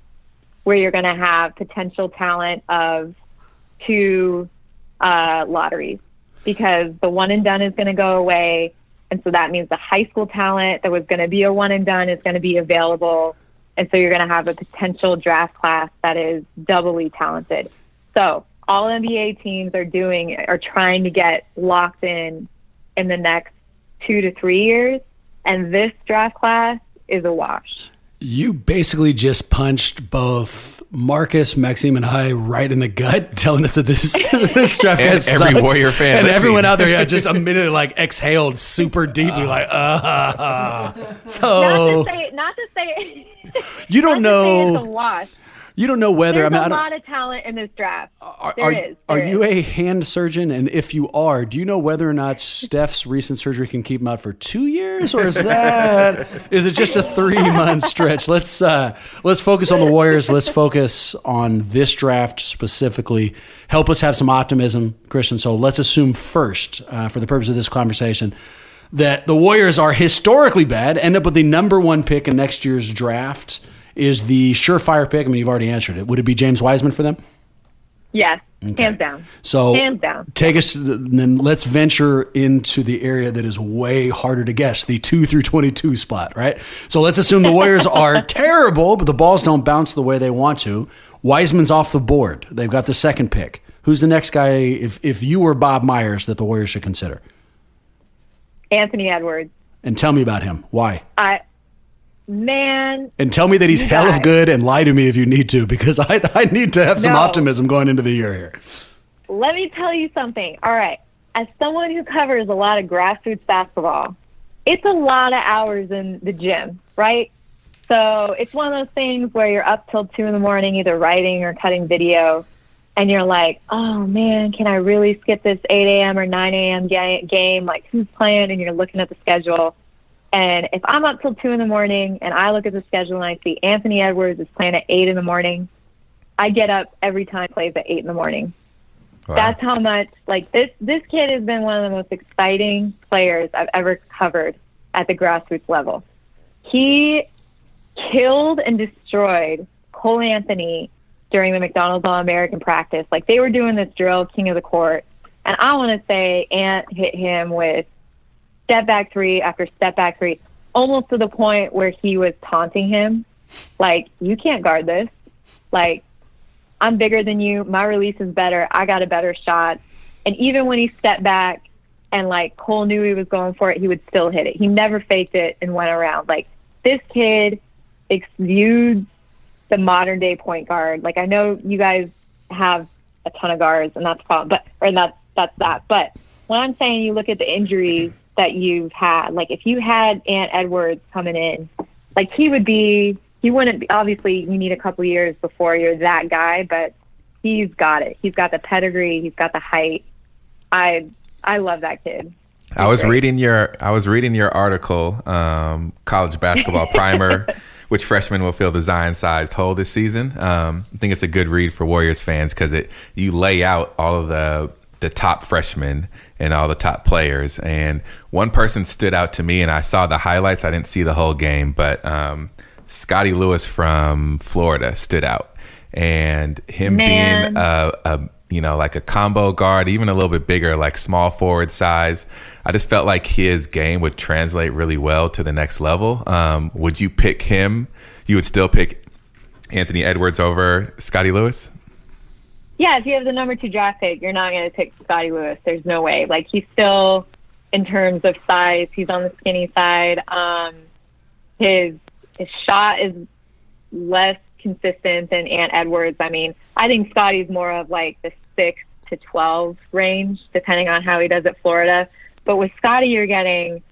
where you're going to have potential talent of two uh, lotteries because the one and done is going to go away. And so that means the high school talent that was going to be a one and done is going to be available. And so you're going to have a potential draft class that is doubly talented. So all NBA teams are doing, are trying to get locked in in the next two to three years. And this draft class is a wash. You basically just punched both Marcus, Maxine, and I right in the gut, telling us that this this draft And class every sucks. Warrior fan and listening. everyone out there, yeah, just immediately like exhaled super deeply, like, uh, Not so to say, not to say, you don't not to say know, it's a wash. You don't know whether. There's I mean, I a don't, lot of talent in this draft. Are, There are, is, are there you a hand surgeon? And if you are, do you know whether or not Steph's recent surgery can keep him out for two years, or is that is it just a three month stretch? Let's uh, let's focus on the Warriors. Let's focus on this draft specifically. Help us have some optimism, Krysten. So let's assume first, uh, for the purpose of this conversation, that the Warriors are historically bad, end up with the number one pick in next year's draft. Is the surefire pick? I mean, you've already answered it. Would it be James Wiseman for them? Yes, hands down. So hands down. take us, then let's venture into the area that is way harder to guess, the two through twenty-two spot, right? So let's assume the Warriors are terrible, but the balls don't bounce the way they want to. Wiseman's off the board. They've got the second pick. Who's the next guy? If if you were Bob Myers, that the Warriors should consider, Anthony Edwards. and tell me about him. Why? I man, And tell me that he's hell of good, and lie to me if you need to, because I I need to have some No. optimism going into the year here. let me tell you something. All right, as someone who covers a lot of grassroots basketball, it's a lot of hours in the gym, right? So it's one of those things where you're up till two in the morning, either writing or cutting video, and you're like, oh man, can I really skip this 8 a.m. or 9 a.m. ga- game? Like, who's playing? And you're looking at the schedule. And if I'm up till two in the morning and I look at the schedule and I see Anthony Edwards is playing at eight in the morning, I get up every time he plays at eight in the morning. Wow. That's how much like this this kid has been one of the most exciting players I've ever covered at the grassroots level. He killed and destroyed Cole Anthony during the McDonald's All American practice. Like they were doing this drill, King of the Court, and I want to say Ant hit him with step back three after step back three, almost to the point where he was taunting him, like you can't guard this, like I'm bigger than you. My release is better. I got a better shot. And even when he stepped back and like Cole knew he was going for it, he would still hit it. He never faked it and went around. Like this kid exudes the modern day point guard. Like I know you guys have a ton of guards and that's fine, but or that's that's that. But when I'm saying you look at the injuries that you've had, like if you had Ant Edwards coming in, like he would be he wouldn't be obviously you need a couple years before you're that guy, but he's got it. He's got the pedigree, he's got the height. I I love that kid. I was reading your I was reading your article, um, college basketball primer, which freshmen will fill the Zion sized hole this season. Um, I think it's a good read for Warriors fans because it you lay out all of the the top freshmen and all the top players. And one person stood out to me, and I saw the highlights. I didn't see the whole game, but um, Scottie Lewis from Florida stood out, and him Man. being a, a you know like a combo guard, even a little bit bigger, like small forward size. I just felt like his game would translate really well to the next level. Um, would you pick him? You would still pick Anthony Edwards over Scottie Lewis? Yeah, if you have the number two draft pick, you're not going to pick Scottie Lewis. There's no way. Like he's still, in terms of size, he's on the skinny side. Um, his his shot is less consistent than Ant Edwards. I mean, I think Scottie's more of like the six to twelve range, depending on how he does at Florida. But with Scottie, you're getting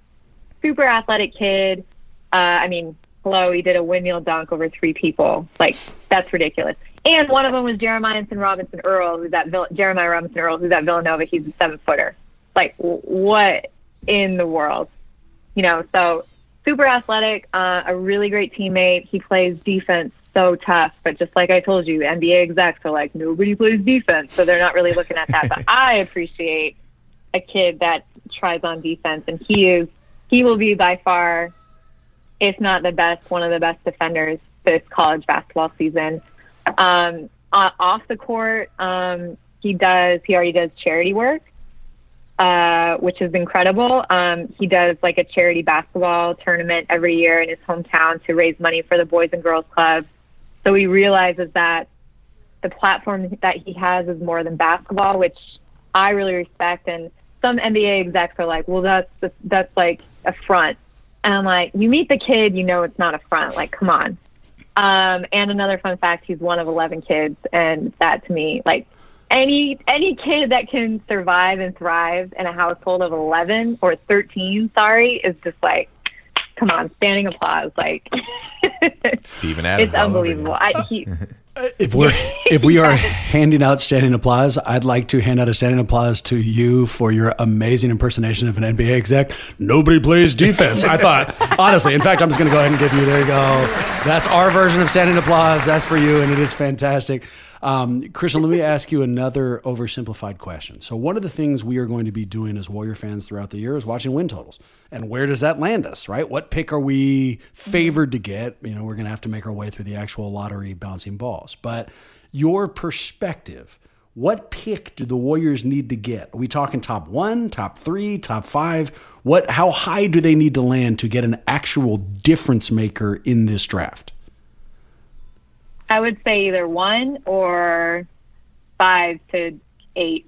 super athletic kid. Uh, I mean, hello, he did a windmill dunk over three people. Like that's ridiculous. And one of them was Jeremiah Robinson Earl, who's at Vill- Jeremiah Robinson Earl, who's at Villanova. He's a seven footer. Like w- what in the world? You know, so super athletic, uh, a really great teammate. He plays defense so tough, but just like I told you, NBA execs are like nobody plays defense, so they're not really looking at that. but I appreciate a kid that tries on defense, and he is he will be by far, if not the best, one of the best defenders this college basketball season. Um, off the court, um, he does he already does charity work, uh, which is incredible. Um, he does like a charity basketball tournament every year in his hometown to raise money for the Boys and Girls Club. So he realizes that the platform that he has is more than basketball, which I really respect. And some NBA execs are like, well, that's that's like a front. And I'm like, you meet the kid, you know it's not a front. Like, come on. Um, and another fun fact, he's one of 11 kids, and that to me, like, any any kid that can survive and thrive in a household of 11 or 13, sorry, is just like, come on, standing applause. Like, Steven Adams. It's unbelievable. I, he, If we're if we are handing out standing applause, I'd like to hand out a standing applause to you for your amazing impersonation of an NBA exec. Nobody plays defense. I thought honestly. In fact, I'm just going to go ahead and give you. There you go. That's our version of standing applause. That's for you, and it is fantastic. Um, Krysten, let me ask you another oversimplified question. So, one of the things we are going to be doing as Warrior fans throughout the year is watching win totals. And where does that land us, right? What pick are we favored to get? You know, we're going to have to make our way through the actual lottery bouncing balls. But your perspective, what pick do the Warriors need to get? Are we talking top one, top three, top five? What? How high do they need to land to get an actual difference maker in this draft? I would say either one or five to eight.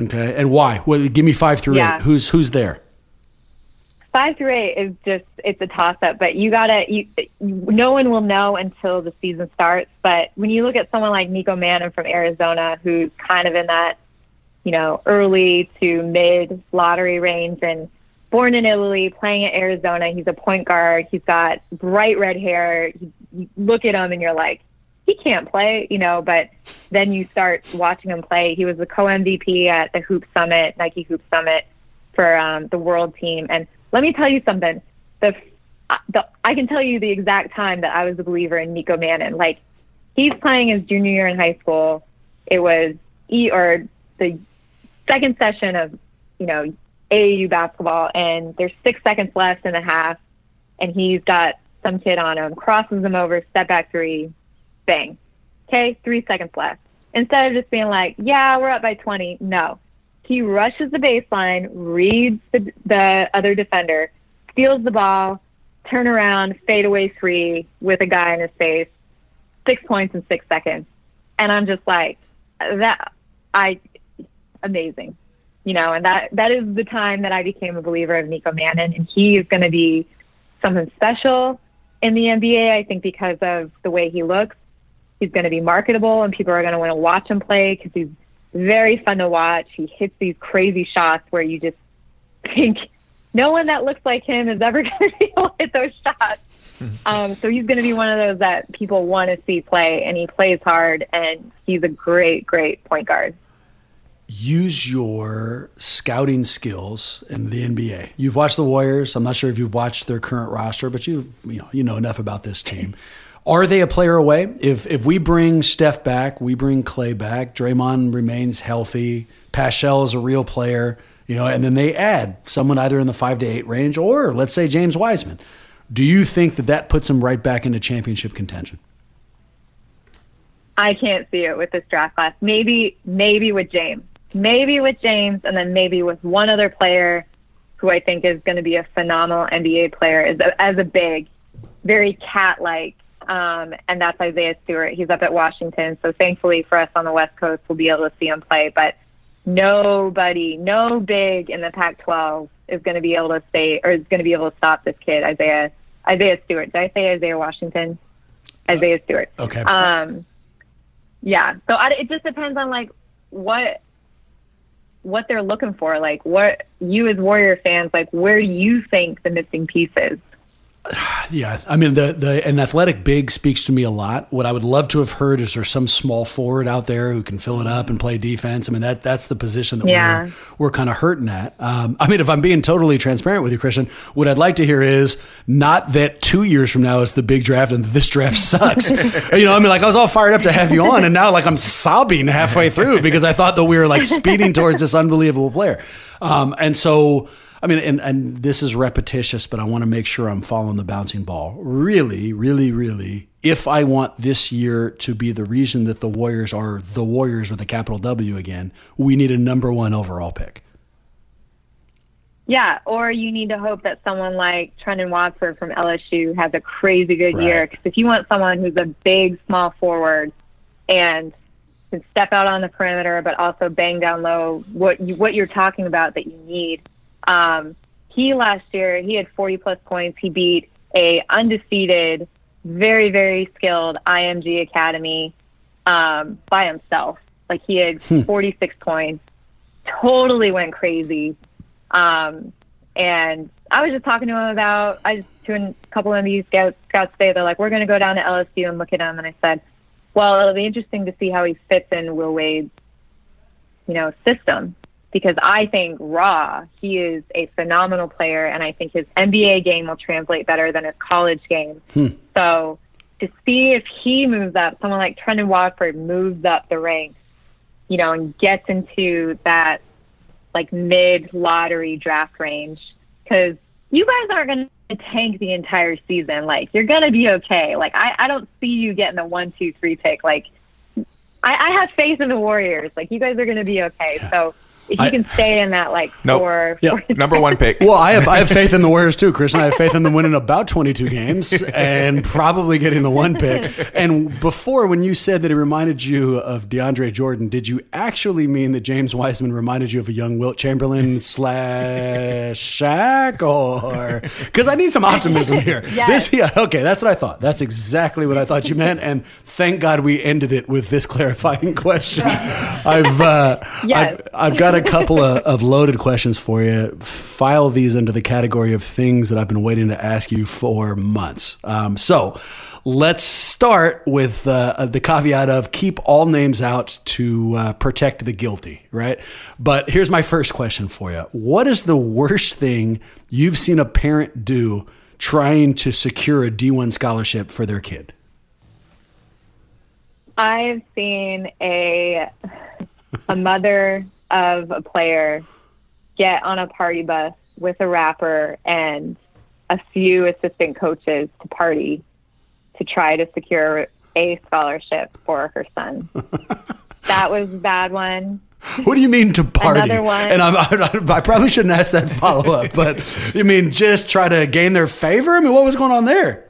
Okay, and why? Well, give me five through Yeah. eight. Who's who's there? Five through eight is just it's a toss up, but you gotta you no one will know until the season starts. But when you look at someone like Nico Mannion from Arizona, who's kind of in that you know early to mid lottery range, and born in Italy, playing at Arizona, he's a point guard. He's got bright red hair. You, you look at him and you're like, he can't play, you know. But then you start watching him play. He was the co MVP at the Hoop Summit, Nike Hoop Summit for um, the world team. And let me tell you something. The, the I can tell you the exact time that I was a believer in Nico Mannion. Like he's playing his junior year in high school. It was e or the second session of you know AAU basketball, and there's six seconds left in the half, and he's got some kid on him, crosses him over, step back three, bang. Okay, three seconds left. Instead of just being like, yeah, we're up by 20, no. He rushes the baseline, reads the, the other defender, steals the ball, turn around, fade away three with a guy in his face, six points in six seconds. And I'm just like, that, I, amazing. You know, and that, that is the time that I became a believer of Nico Mannion, and he is going to be something special in the NBA, I think, because of the way he looks. He's going to be marketable, and people are going to want to watch him play because he's very fun to watch. He hits these crazy shots where you just think no one that looks like him is ever going to be able to hit those shots. Um, so he's going to be one of those that people want to see play, and he plays hard, and he's a great, great point guard. use your scouting skills in the NBA. You've watched the Warriors. I'm not sure if you've watched their current roster, but you you know you know enough about this team. Are they a player away? If if we bring Steph back, we bring Klay back. Draymond remains healthy. Paschall is a real player, you know, and then they add someone either in the five to eight range, or let's say James Wiseman. Do you think that that puts them right back into championship contention? I can't see it with this draft class. Maybe, maybe with James, maybe with James, and then maybe with one other player who I think is going to be a phenomenal NBA player as a, as a big, very cat-like, um, and that's Isaiah Stewart. He's up at Washington, so thankfully for us on the West Coast, we'll be able to see him play. But nobody, no big in the Pac-12 is going to be able to stay or is going to be able to stop this kid, Isaiah Isaiah Stewart. Did I say Isaiah Washington? Isaiah Stewart. Okay. Um, yeah. So I, it just depends on like what what they're looking for. Like what you as Warrior fans, like where do you think the missing piece is? Yeah, I mean the the an athletic big speaks to me a lot. What I would love to have heard is there some small forward out there who can fill it up and play defense. I mean that that's the position that Yeah. we're we're kind of hurting at. Um, I mean, if I'm being totally transparent with you, Krysten, what I'd like to hear is not that two years from now is the big draft and this draft sucks. you know, I mean, like I was all fired up to have you on, and now like I'm sobbing halfway through because I thought that we were like speeding towards this unbelievable player. Um, and so. I mean, and, and this is repetitious, but I want to make sure I'm following the bouncing ball. Really, really, really, if I want this year to be the reason that the Warriors are the Warriors with a capital W again, we need a number one overall pick. Yeah, or you need to hope that someone like Trendon Watford from LSU has a crazy good year. Because if you want someone who's a big, small forward and can step out on the perimeter, but also bang down low, what you, what you're talking about that you need. Um, he last year he had 40 plus points. He beat a undefeated, very very skilled IMG Academy um, by himself. Like he had 46 points. Totally went crazy. Um, and I was just talking to him about, I just to a couple of these scouts, scouts today, they're like, we're going to go down to LSU and look at him. And I said, well, it'll be interesting to see how he fits in Will Wade's, you know, system. Because I think raw, he is a phenomenal player, and I think his NBA game will translate better than his college game. Hmm. So to see if he moves up, someone like Trendon Watford moves up the ranks, you know, and gets into that like mid lottery draft range because you guys aren't going to tank the entire season. Like you're going to be okay. Like I, I don't see you getting the one, two, three pick. Like I, I have faith in the Warriors. Like you guys are going to be okay. So if you I- can stay in that like Nope. four, Yeah. four Number one pick. Well, I have I have faith in the Warriors too, Krysten. I have faith in them winning about 22 games and probably getting the one pick. And before, when you said that it reminded you of DeAndre Jordan, did you actually mean that James Wiseman reminded you of a young Wilt Chamberlain slash Shaq, or because I need some optimism here? Yes. This, yeah, okay, that's what I thought. That's exactly what I thought you meant. And thank God we ended it with this clarifying question. I've uh, Yes. I've, I've got a couple of, of loaded questions for you. File these under the category of things that I've been waiting to ask you for months. Um, so let's start with uh, the caveat of keep all names out to uh, protect the guilty, right? But here's my first question for you What is the worst thing you've seen a parent do trying to secure a D1 scholarship for their kid? I've seen a a mother of a player get on a party bus with a rapper and a few assistant coaches to party to try to secure a scholarship for her son. that was a bad one. What do you mean to party? Another one. And I'm, I, I probably shouldn't ask that follow up, but you mean just try to gain their favor? I mean, what was going on there?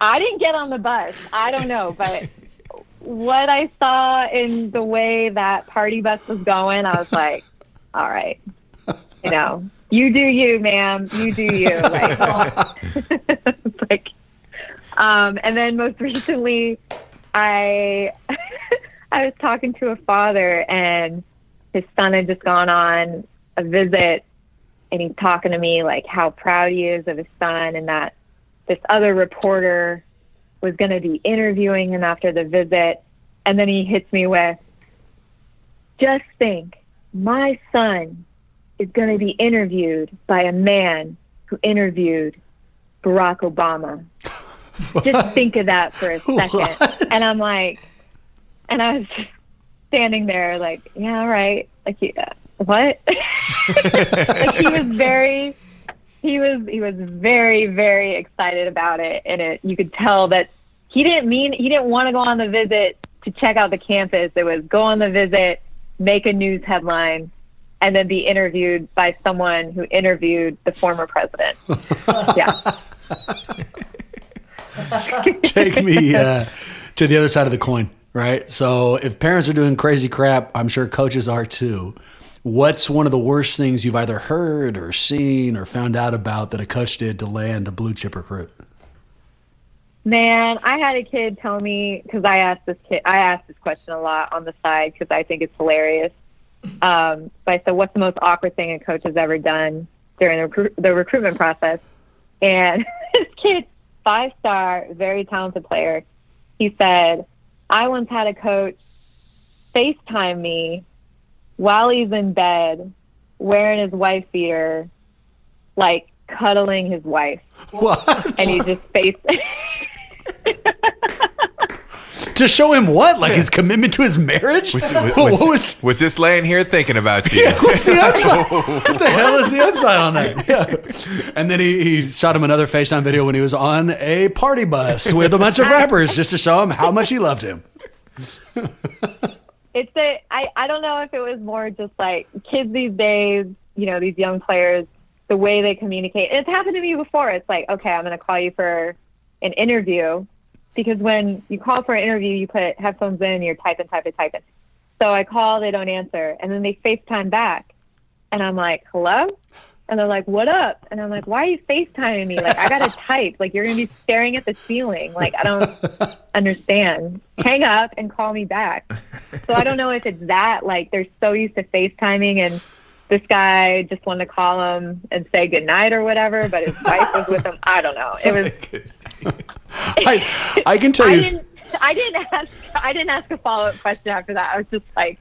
I didn't get on the bus. I don't know, but what I saw in the way that party bus was going, I was like, all right, you know, you do you, ma'am. You do you. Like, like um, and then most recently, I I was talking to a father, and his son had just gone on a visit, and he's talking to me like how proud he is of his son, and that this other reporter was going to be interviewing him after the visit, and then he hits me with, "Just think, my son is going to be interviewed by a man who interviewed Barack Obama." just think of that for a second. And I'm like, and I was just standing there like, yeah, all right. Like, yeah, what? like he was very, he was, he was very, very excited about it. And it, you could tell that he didn't mean, he didn't want to go on the visit to check out the campus. It was go on the visit, make a news headline, and then be interviewed by someone who interviewed the former president. yeah. Take me uh, to the other side of the coin, right? So if parents are doing crazy crap, I'm sure coaches are too. What's one of the worst things you've either heard or seen or found out about that a coach did to land a blue chip recruit? Man, I had a kid tell me because I asked this kid, I asked this question a lot on the side because I think it's hilarious. Um, but I said, "What's the most awkward thing a coach has ever done during the, recru- the recruitment process?" And this kid, five star, very talented player, he said, I once had a coach FaceTime me while he's in bed wearing his wife beater, like cuddling his wife. What? And he just face To show him what? Like his commitment to his marriage? Was, what was, was was just laying here thinking about you. What's the upside? What the hell is the upside on that? Yeah. And then he, he shot him another FaceTime video when he was on a party bus with a bunch of rappers just to show him how much he loved him. It's a I, I don't know if it was more just like kids these days, you know, these young players, the way they communicate. It's happened to me before. It's like, okay, I'm gonna call you for an interview because when you call for an interview you put headphones in, you're typing, typing, typing. So I call, they don't answer, and then they FaceTime back and I'm like, Hello? And they're like, What up? And I'm like, Why are you FaceTiming me? Like I gotta type. Like you're gonna be staring at the ceiling. Like I don't understand. Hang up and call me back. So I don't know if it's that, like they're so used to FaceTiming and this guy just wanted to call him and say goodnight or whatever, but his wife was with him. I don't know. It was I, I can tell I you. didn't I didn't ask I didn't ask a follow up question after that. I was just like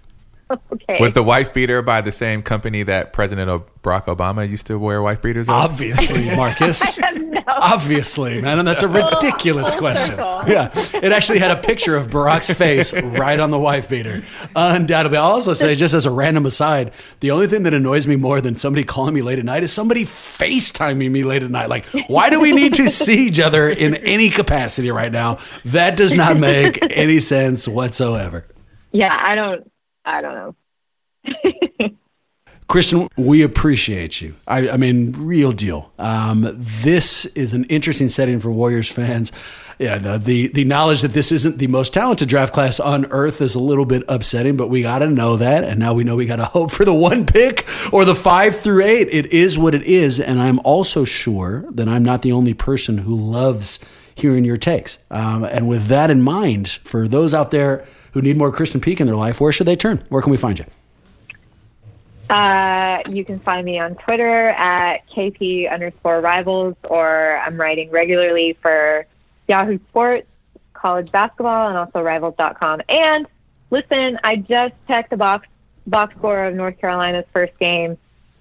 okay. Was the wife beater by the same company that President Barack Obama used to wear wife beaters? of? Obviously, Marcus. Obviously, man, and that's a ridiculous question. Yeah, it actually had a picture of Barack's face right on the wife beater. Undoubtedly, I'll also say, just as a random aside, the only thing that annoys me more than somebody calling me late at night is somebody FaceTiming me late at night. Like, why do we need to see each other in any capacity right now? That does not make any sense whatsoever. Yeah, I don't I don't know. Krysten, we appreciate you. I, I mean, real deal. Um, this is an interesting setting for Warriors fans. Yeah, the, the the knowledge that this isn't the most talented draft class on earth is a little bit upsetting, but we got to know that, and now we know we got to hope for the one pick or the five through eight. It is what it is, and I'm also sure that I'm not the only person who loves hearing your takes. Um, and with that in mind, for those out there who need more Krysten Peek in their life, where should they turn? Where can we find you? Uh, you can find me on Twitter at KP underscore rivals, or I'm writing regularly for Yahoo Sports, college basketball, and also rivals.com. And listen, I just checked the box box score of North Carolina's first game,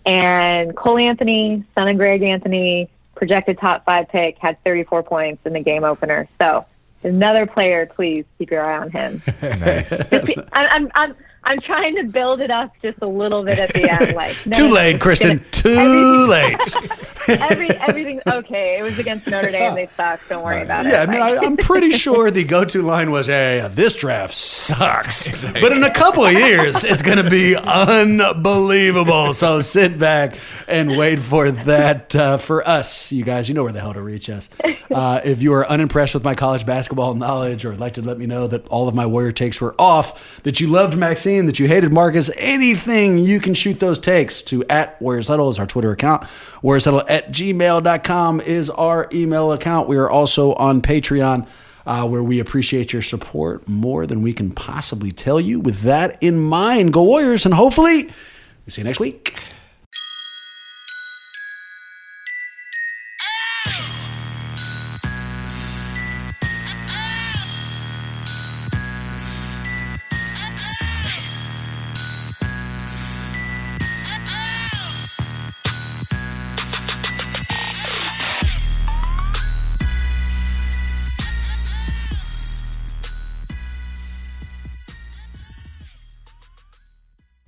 and Cole Anthony, son of Greg Anthony, projected top five pick, had 34 points in the game opener. So another player, please keep your eye on him. nice. I'm, I'm, I'm, I'm trying to build it up just a little bit at the end. Like no, Too late, it's Krysten. gonna- Too late. Every, everything's okay. It was against Notre Dame. They suck. Don't worry about it. Yeah, I mean, I, I'm pretty sure the go-to line was, "Hey, this draft sucks," but in a couple of years, it's going to be unbelievable. So sit back and wait for that. Uh, for us, you guys, you know where the hell to reach us. Uh, if you are unimpressed with my college basketball knowledge, or would like to let me know that all of my Warrior takes were off, that you loved Maxine, that you hated Marcus, anything, you can shoot those takes to at Warriors is our Twitter account. Warriors Huddle at gmail.com is our email account. We are also on Patreon. Uh, where we appreciate your support more than we can possibly tell you. With that in mind, go Warriors, and hopefully, we see you next week.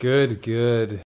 Good, good.